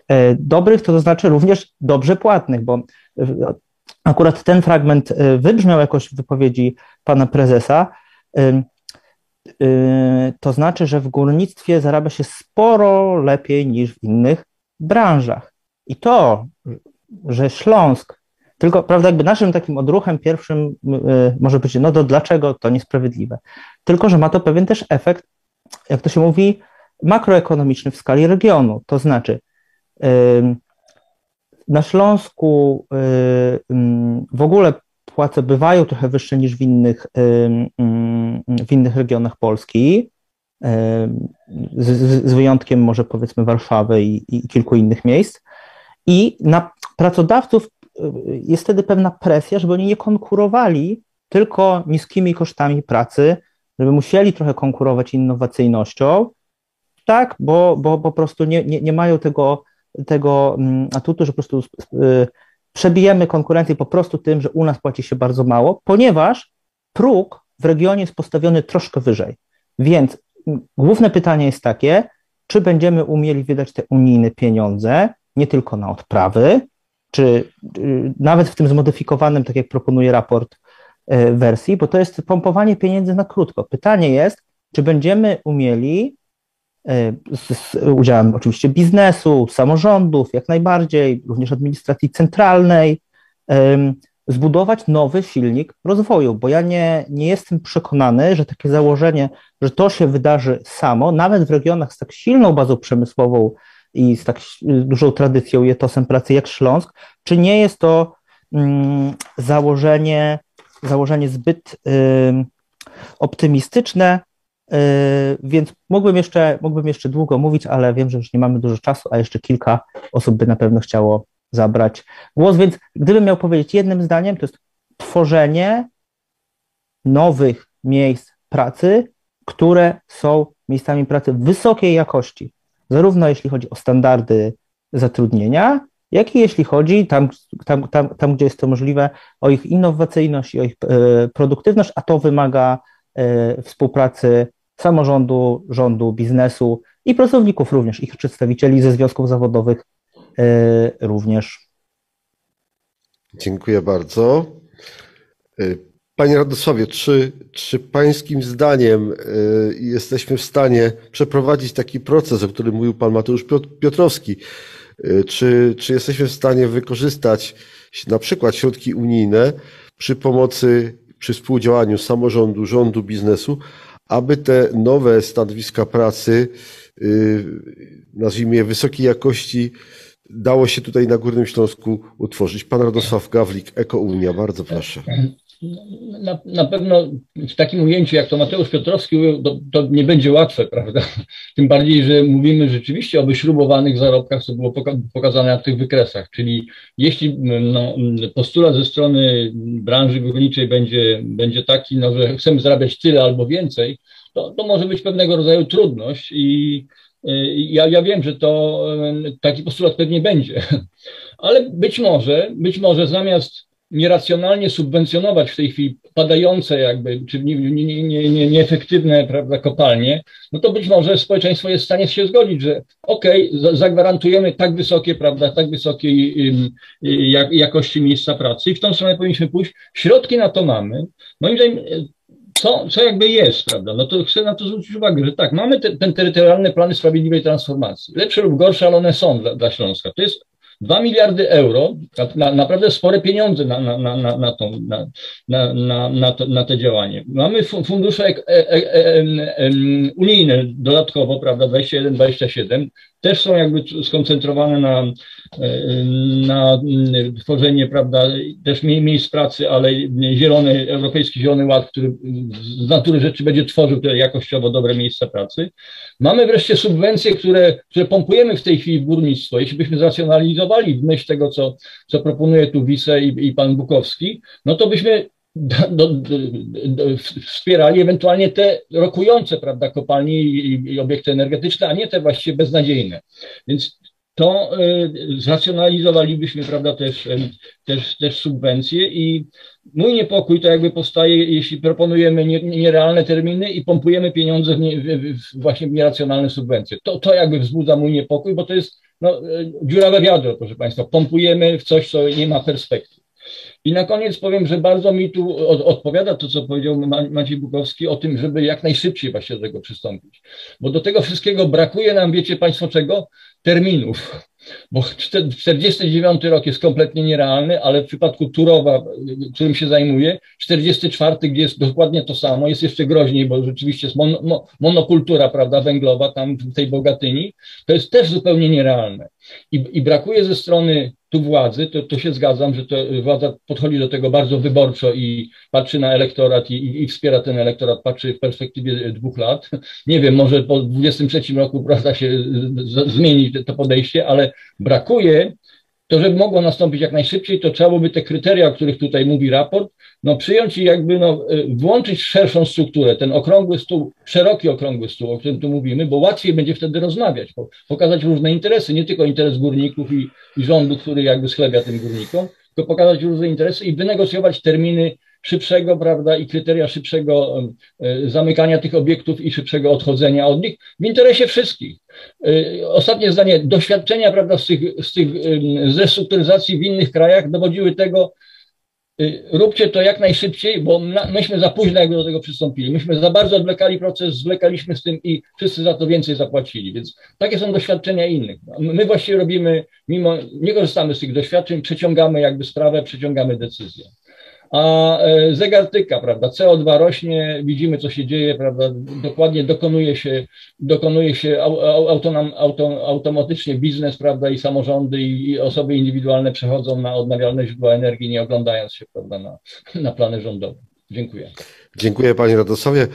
E, dobrych to, znaczy również dobrze płatnych, bo e, akurat ten fragment e, wybrzmiał jakoś w wypowiedzi pana prezesa. To znaczy, że w górnictwie zarabia się sporo lepiej niż w innych branżach. I to, że Śląsk, tylko prawda, jakby naszym takim odruchem pierwszym może być, no to dlaczego to niesprawiedliwe? Tylko, że ma to pewien też efekt, jak to się mówi, makroekonomiczny w skali regionu. To znaczy, na Śląsku w ogóle płace bywają trochę wyższe niż w innych, w innych regionach Polski, z, z wyjątkiem może powiedzmy Warszawy i, i kilku innych miejsc. I na pracodawców y, jest wtedy pewna presja, żeby oni nie konkurowali tylko niskimi kosztami pracy, żeby musieli trochę konkurować innowacyjnością, tak, bo, bo po prostu nie, nie, nie mają tego tego mm, atutu, że po prostu y, przebijemy konkurencję po prostu tym, że u nas płaci się bardzo mało, ponieważ próg w regionie jest postawiony troszkę wyżej. Więc mm, główne pytanie jest takie, czy będziemy umieli wydać te unijne pieniądze nie tylko na odprawy, czy y, nawet w tym zmodyfikowanym, tak jak proponuje raport, y, wersji, bo to jest pompowanie pieniędzy na krótko. Pytanie jest, czy będziemy umieli z, z udziałem oczywiście biznesu, samorządów, jak najbardziej, również administracji centralnej, zbudować nowy silnik rozwoju, bo ja nie, nie jestem przekonany, że takie założenie, że to się wydarzy samo, nawet w regionach z tak silną bazą przemysłową i z tak dużą tradycją i etosem pracy jak Śląsk, czy nie jest to mm, założenie, założenie zbyt y, optymistyczne, więc mógłbym jeszcze, mógłbym jeszcze długo mówić, ale wiem, że już nie mamy dużo czasu, a jeszcze kilka osób by na pewno chciało zabrać głos. Więc gdybym miał powiedzieć jednym zdaniem, to jest tworzenie nowych miejsc pracy, które są miejscami pracy wysokiej jakości, zarówno jeśli chodzi o standardy zatrudnienia, jak i jeśli chodzi tam, tam, tam, tam gdzie jest to możliwe, o ich innowacyjność i o ich e, produktywność, a to wymaga e, współpracy samorządu, rządu, biznesu i pracowników również, ich przedstawicieli ze związków zawodowych e, również. Dziękuję bardzo. E, panie Radosławie, czy, czy Pańskim zdaniem jesteśmy w stanie przeprowadzić taki proces, o którym mówił Pan Mateusz Piotrowski? Czy, czy jesteśmy w stanie wykorzystać na przykład środki unijne przy pomocy, przy współdziałaniu samorządu, rządu, biznesu, aby te nowe stanowiska pracy, y, nazwijmy je wysokiej jakości, dało się tutaj na Górnym Śląsku utworzyć. Pan Radosław Gawlik, Ekounia, bardzo proszę. Na, na, pewno w takim ujęciu, jak to Mateusz Piotrowski mówił, to, to, nie będzie łatwe, prawda? Tym bardziej, że mówimy rzeczywiście o wyśrubowanych zarobkach, co było pokazane na tych wykresach. Czyli jeśli no, postulat ze strony branży górniczej będzie, będzie taki, no, że chcemy zarabiać tyle albo więcej, to, to może być pewnego rodzaju trudność i ja, ja wiem, że to taki postulat pewnie będzie, ale być może, być może zamiast nieracjonalnie subwencjonować w tej chwili padające jakby, czy nie, nie, nie, nie, nieefektywne prawda, kopalnie, no to być może społeczeństwo jest w stanie się zgodzić, że okej, okay, zagwarantujemy tak wysokie, prawda, tak wysokiej jakości miejsca pracy i w tą stronę powinniśmy pójść. Środki na to mamy. Moim zdaniem co, co jakby jest, prawda? No to chcę na to zwrócić uwagę, że tak, mamy te, ten terytorialne plany sprawiedliwej transformacji. Lepsze lub gorsze, ale one są dla, dla Śląska. To jest 2 miliardy euro, na, naprawdę spore pieniądze na, na, na, na, tą, na, na, na, na, to, na te działanie. Mamy fundusze e, e, e, unijne dodatkowo, prawda, 21, 27, też są jakby skoncentrowane na, na tworzenie, prawda, też miejsc pracy, ale zielony, Europejski Zielony Ład, który z natury rzeczy będzie tworzył te jakościowo dobre miejsca pracy. Mamy wreszcie subwencje, które, które pompujemy w tej chwili w górnictwo. Jeśli byśmy zracjonalizowali w myśl tego, co, co proponuje tu Wise i, i pan Bukowski, no to byśmy do, wspierali ewentualnie te rokujące prawda, kopalnie i, i, obiekty energetyczne, a nie te właściwie beznadziejne. Więc to y, zracjonalizowalibyśmy prawda, też, y, też, też subwencje i mój niepokój to jakby powstaje, jeśli proponujemy nie, nierealne terminy i pompujemy pieniądze w, nie, w, w właśnie w nieracjonalne subwencje. To, to jakby wzbudza mój niepokój, bo to jest no, y, dziurawe wiadro, proszę Państwa. Pompujemy w coś, co nie ma perspektyw. I na koniec powiem, że bardzo mi tu odpowiada to, co powiedział Maciej Bukowski o tym, żeby jak najszybciej właśnie do tego przystąpić. Bo do tego wszystkiego brakuje nam, wiecie Państwo czego? Terminów. Bo 49 rok jest kompletnie nierealny, ale w przypadku Turowa, którym się zajmuję, 44, gdzie jest dokładnie to samo, jest jeszcze groźniej, bo rzeczywiście jest mon, monokultura, prawda, węglowa tam w tej Bogatyni, to jest też zupełnie nierealne. I, i brakuje ze strony tu władzy, to, to się zgadzam, że to władza podchodzi do tego bardzo wyborczo i patrzy na elektorat i, i, i wspiera ten elektorat, patrzy w perspektywie dwóch lat. Nie wiem, może po 23 roku prawda, się z, zmieni to podejście, ale brakuje to, żeby mogło nastąpić jak najszybciej, to trzeba by te kryteria, o których tutaj mówi raport, no przyjąć i jakby no, y, włączyć szerszą strukturę, ten okrągły stół, szeroki okrągły stół, o którym tu mówimy, bo łatwiej będzie wtedy rozmawiać, pokazać różne interesy, nie tylko interes górników i, i rządu, który jakby schlebia tym górnikom, tylko pokazać różne interesy i wynegocjować terminy szybszego, prawda, i kryteria szybszego e, zamykania tych obiektów i szybszego odchodzenia od nich w interesie wszystkich. E, ostatnie zdanie. Doświadczenia, prawda, z tych, z tych zrestrukturyzacji w innych krajach dowodziły tego, e, róbcie to jak najszybciej, bo myśmy za późno jakby do tego przystąpili. Myśmy za bardzo odwlekali proces, zwlekaliśmy z tym i wszyscy za to więcej zapłacili. Więc takie są doświadczenia innych. My właściwie robimy, mimo, nie korzystamy z tych doświadczeń, przeciągamy jakby sprawę, przeciągamy decyzję a e, zegar tyka, prawda? CO2 rośnie, widzimy, co się dzieje, prawda? Dokładnie dokonuje się, dokonuje się autonom, auto, automatycznie biznes, prawda? I samorządy, i osoby indywidualne przechodzą na odnawialne źródła energii, nie oglądając się, prawda, na, na plany rządowe. Dziękuję. Dziękuję Panie Radosławie.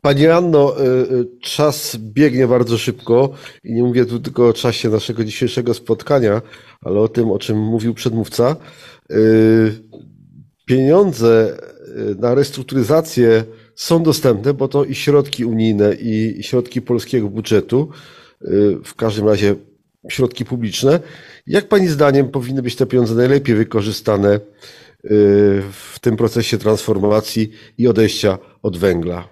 Pani Anno, e, e, czas biegnie bardzo szybko i nie mówię tu tylko o czasie naszego dzisiejszego spotkania, ale o tym, o czym mówił przedmówca pieniądze y, na restrukturyzację są dostępne, bo to i środki unijne, i środki polskiego budżetu, y, w każdym razie środki publiczne. Jak Pani zdaniem powinny być te pieniądze najlepiej wykorzystane y, w tym procesie transformacji i odejścia od węgla?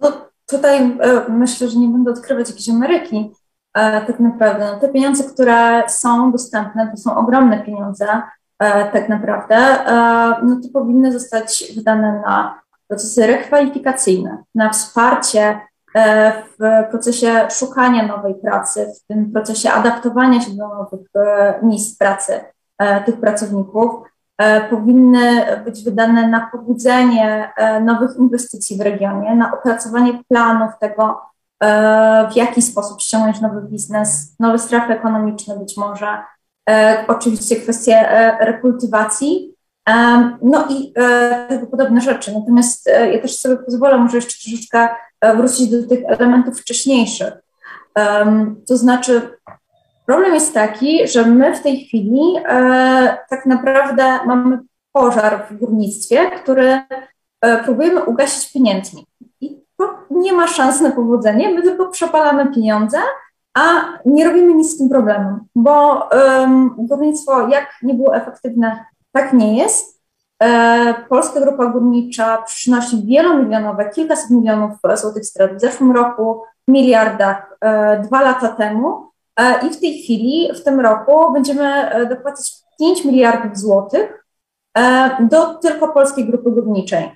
No, tutaj e, myślę, że nie będę odkrywać jakiejś Ameryki. E, tak naprawdę no, te pieniądze, które są dostępne, to są ogromne pieniądze. E, tak naprawdę, e, no to powinny zostać wydane na procesy rekwalifikacyjne, na wsparcie e, w procesie szukania nowej pracy, w tym procesie adaptowania się do nowych miejsc pracy tych pracowników, powinny być wydane na pobudzenie nowych inwestycji w regionie, na opracowanie planów tego, w jaki sposób ściągnąć nowy biznes, nowe strefy ekonomiczne być może, oczywiście kwestie e, rekultywacji, e, no i tego podobne rzeczy. Natomiast ja też sobie pozwolę może jeszcze troszeczkę wrócić do tych elementów wcześniejszych. To znaczy, problem jest taki, że my w tej chwili tak naprawdę mamy pożar w górnictwie, który próbujemy ugasić pieniędzmi. I to nie ma szans na powodzenie, my tylko przepalamy pieniądze, a nie robimy nic z tym problemem, bo um, górnictwo jak nie było efektywne, tak nie jest. E, Polska Grupa Górnicza przynosi wielomilionowe, kilkaset milionów złotych strat w zeszłym roku, miliardach e, dwa lata temu e, i w tej chwili, w tym roku będziemy e, dopłacać 5 miliardów złotych do tylko polskiej grupy górniczej.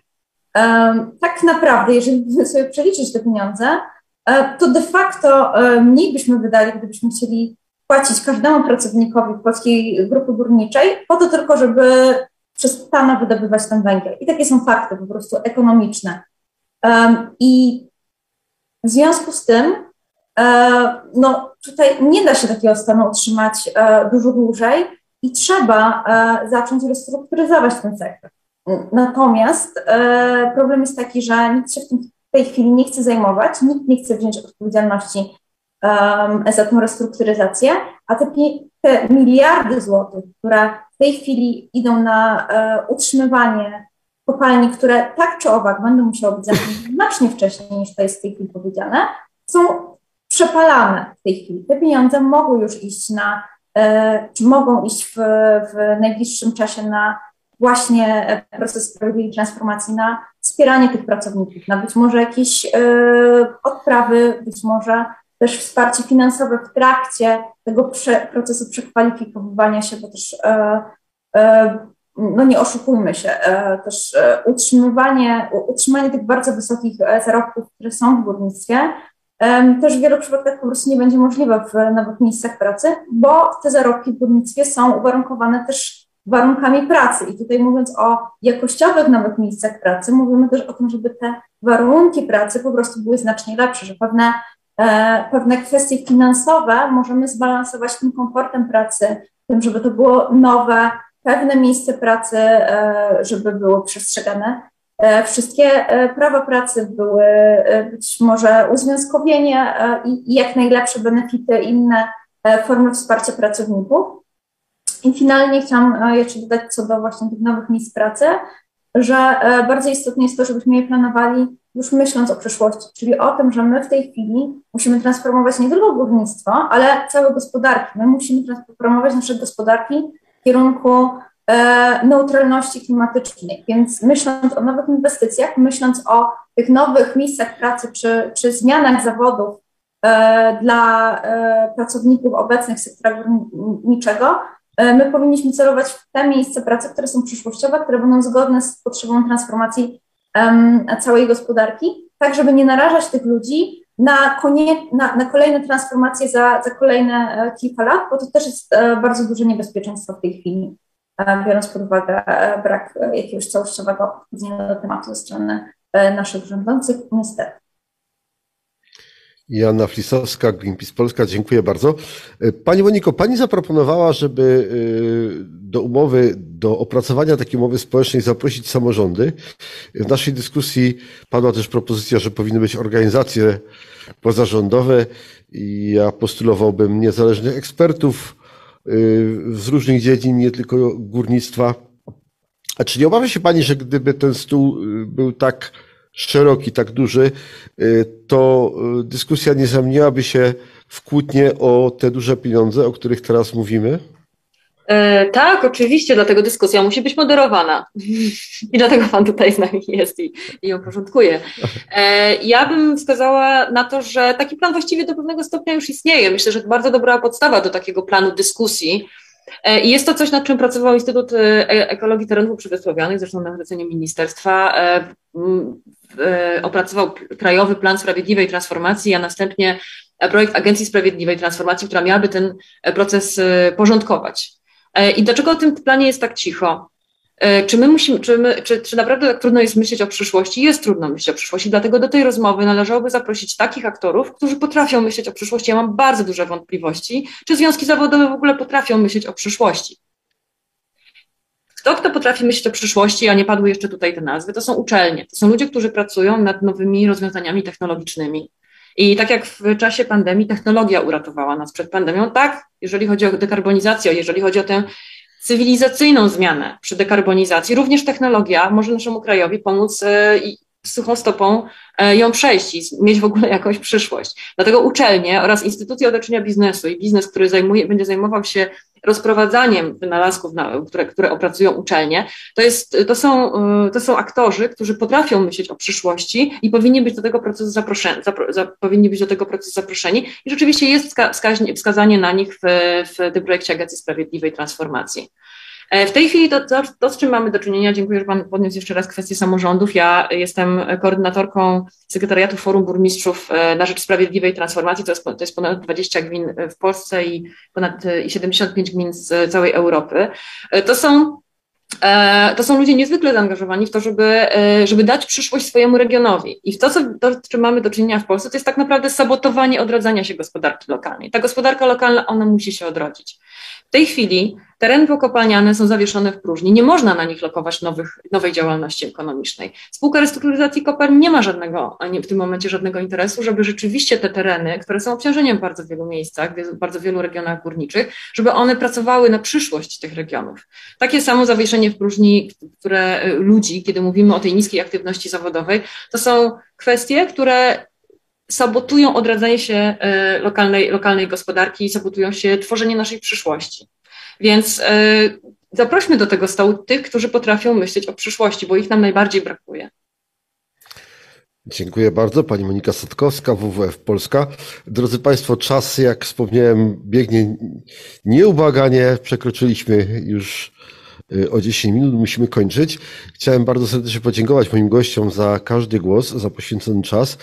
Tak naprawdę, jeżeli sobie przeliczyć te pieniądze, to de facto mniej byśmy wydali, gdybyśmy chcieli płacić każdemu pracownikowi polskiej grupy górniczej, po to tylko, żeby przestano wydobywać ten węgiel. I takie są fakty po prostu ekonomiczne. I w związku z tym, no tutaj nie da się takiego stanu utrzymać dużo dłużej i trzeba zacząć restrukturyzować ten sektor. Natomiast e, problem jest taki, że nikt się w, tym, tej chwili nie chce zajmować, nikt nie chce wziąć odpowiedzialności um, za tę restrukturyzację, a te, te, miliardy złotych, które w tej chwili idą na e, utrzymywanie kopalni, które tak czy owak będą musiały być znacznie wcześniej niż to jest w tej chwili powiedziane, są przepalane w tej chwili. Te pieniądze mogą już iść na, e, czy mogą iść w, w najbliższym czasie na właśnie e, proces sprawiedliwej transformacji, na wspieranie tych pracowników, na być może jakieś e, odprawy, być może też wsparcie finansowe w trakcie tego prze, procesu przekwalifikowywania się, bo też e, no nie oszukujmy się, też utrzymywanie, utrzymanie tych bardzo wysokich zarobków, które są w górnictwie, też w wielu przypadkach po prostu nie będzie możliwe w nowych miejscach pracy, bo te zarobki w górnictwie są uwarunkowane też warunkami pracy. I tutaj mówiąc o jakościowych nowych miejscach pracy, mówimy też o tym, żeby te warunki pracy po prostu były znacznie lepsze, że pewne, e, pewne kwestie finansowe możemy zbalansować tym komfortem pracy, tym, żeby to było nowe, pewne miejsce pracy, e, żeby było przestrzegane. E, wszystkie e, prawa pracy były e, być może uzwiązkowienie i, i jak najlepsze benefity, inne formy wsparcia pracowników. I finalnie chciałam e, jeszcze dodać co do właśnie tych nowych miejsc pracy, że e, bardzo istotne jest to, żebyśmy je planowali już myśląc o przyszłości, czyli o tym, że my w tej chwili musimy transformować nie tylko górnictwo, ale całe gospodarki. My musimy transformować nasze gospodarki w kierunku e, neutralności klimatycznej. Więc myśląc o nowych inwestycjach, myśląc o tych nowych miejscach pracy czy, czy zmianach zawodów dla pracowników obecnych sektora górniczego, my powinniśmy celować w te miejsca pracy, które są przyszłościowe, które będą zgodne z potrzebą transformacji um, całej gospodarki, tak żeby nie narażać tych ludzi na, konie, na, na kolejne transformacje za, za kolejne e, kilka lat, bo to też jest e, bardzo duże niebezpieczeństwo w tej chwili, biorąc pod uwagę brak jakiegoś całościowego podchodzenia do tematu ze strony naszych rządzących, niestety. Joanna Flisowska, Greenpeace Polska, dziękuję bardzo. Pani Moniko, Pani zaproponowała, żeby y, do umowy, do opracowania takiej umowy społecznej zaprosić samorządy. W naszej dyskusji padła też propozycja, że powinny być organizacje pozarządowe i ja postulowałbym niezależnych ekspertów y, z różnych dziedzin, nie tylko górnictwa. A czy nie obawia się Pani, że gdyby ten stół był tak szeroki, tak duży, y, to y, dyskusja nie zamieniłaby się w kłótnie o te duże pieniądze, o których teraz mówimy? E, tak, oczywiście, dlatego dyskusja musi być moderowana. I dlatego Pan tutaj z nami jest i, i ją porządkuje. E, ja bym wskazała na to, że taki plan właściwie do pewnego stopnia już istnieje. Myślę, że to bardzo dobra podstawa do takiego planu dyskusji. E, I jest to coś, nad czym pracował Instytut e, Ekologii Terenów Przywysłowionych, zresztą na zlecenie ministerstwa. E, E, opracował Krajowy Plan Sprawiedliwej Transformacji, a następnie projekt Agencji Sprawiedliwej Transformacji, która miałaby ten proces e, porządkować. E, I dlaczego o tym planie jest tak cicho? Czy my musimy, czy, my, czy, czy naprawdę tak trudno jest myśleć o przyszłości? Jest trudno myśleć o przyszłości, dlatego do tej rozmowy należałoby zaprosić takich aktorów, którzy potrafią myśleć o przyszłości. Ja mam bardzo duże wątpliwości, czy związki zawodowe w ogóle potrafią myśleć o przyszłości. Kto, kto potrafi myśleć o przyszłości, a nie padły jeszcze tutaj te nazwy, to są uczelnie. To są ludzie, którzy pracują nad nowymi rozwiązaniami technologicznymi. I tak jak w czasie pandemii technologia uratowała nas przed pandemią, tak, jeżeli chodzi o dekarbonizację, jeżeli chodzi o tę cywilizacyjną zmianę przy dekarbonizacji, również technologia może naszemu krajowi pomóc e, suchą stopą e, ją przejść i mieć w ogóle jakąś przyszłość. Dlatego uczelnie oraz instytucje otoczenia biznesu i biznes, który zajmuje, będzie zajmował się rozprowadzaniem wynalazków, które, które opracują uczelnie, to, jest, to, są, y, to są aktorzy, którzy potrafią myśleć o przyszłości i powinni być do tego procesu zaproszeni, zapro, za, powinni być do tego procesu zaproszeni i rzeczywiście jest wskazanie na nich w, w tym projekcie Agencji Sprawiedliwej Transformacji. W tej chwili to, to, to, z czym mamy do czynienia, dziękuję, że Pan podniósł jeszcze raz kwestię samorządów. Ja jestem koordynatorką Sekretariatu Forum Burmistrzów na rzecz Sprawiedliwej Transformacji. To jest, to jest ponad 20 gmin w Polsce i ponad i 75 gmin z całej Europy. To są to są ludzie niezwykle zaangażowani w to, żeby, żeby dać przyszłość swojemu regionowi. I w to, co, to, czym mamy do czynienia w Polsce, to jest tak naprawdę sabotowanie odradzania się gospodarki lokalnej. Ta gospodarka lokalna, ona musi się odrodzić. Tej chwili tereny pokopalniane są zawieszone w próżni, nie można na nich lokować nowych, nowej działalności ekonomicznej. Spółka restrukturyzacji kopalń nie ma żadnego, w tym momencie żadnego interesu, żeby rzeczywiście te tereny, które są obciążeniem w bardzo wielu miejscach, w bardzo wielu regionach górniczych, żeby one pracowały na przyszłość tych regionów. Takie samo zawieszenie w próżni, które ludzi, kiedy mówimy o tej niskiej aktywności zawodowej, to są kwestie, które sabotują odradzanie się lokalnej, lokalnej gospodarki, sabotują się tworzenie naszej przyszłości. Więc zaprośmy do tego stołu tych, którzy potrafią myśleć o przyszłości, bo ich nam najbardziej brakuje. Dziękuję bardzo. Pani Monika Sadkowska, WWF Polska. Drodzy Państwo, czas, jak wspomniałem, biegnie nieubaganie. Przekroczyliśmy już o 10 minut, musimy kończyć. Chciałem bardzo serdecznie podziękować moim gościom za każdy głos, za poświęcony czas.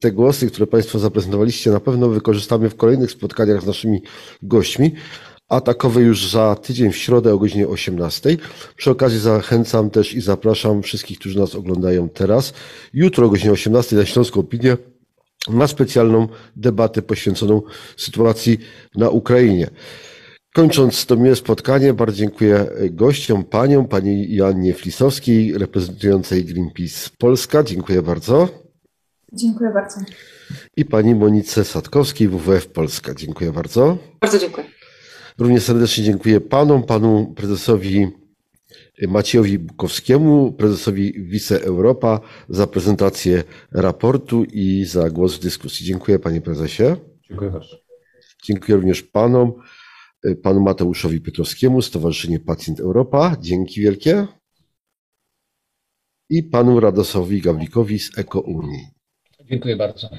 Te głosy, które Państwo zaprezentowaliście, na pewno wykorzystamy w kolejnych spotkaniach z naszymi gośćmi a takowe już za tydzień w środę o godzinie 18. Przy okazji zachęcam też i zapraszam wszystkich, którzy nas oglądają teraz, jutro o godzinie 18 na Śląską Opinię na specjalną debatę poświęconą sytuacji na Ukrainie. Kończąc to miłe spotkanie, bardzo dziękuję gościom, paniom, pani Joannie Flisowskiej, reprezentującej Greenpeace Polska. Dziękuję bardzo. Dziękuję bardzo. I pani Monice Sadkowskiej, WWF Polska. Dziękuję bardzo. Bardzo dziękuję. Również serdecznie dziękuję panom, panu prezesowi Maciejowi Bukowskiemu, prezesowi Wice Europa za prezentację raportu i za głos w dyskusji. Dziękuję panie prezesie. Dziękuję bardzo. Dziękuję również panom, panu Mateuszowi Piotrowskiemu, Stowarzyszenie Pacjent Europa. Dzięki wielkie. I panu Radosowi Gawlikowi z Eko Unii. Dziękuję bardzo.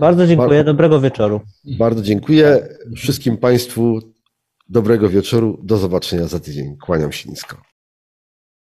Bardzo dziękuję, dobrego wieczoru. Bardzo dziękuję wszystkim państwu. Dobrego wieczoru. Do zobaczenia za tydzień. Kłaniam się nisko.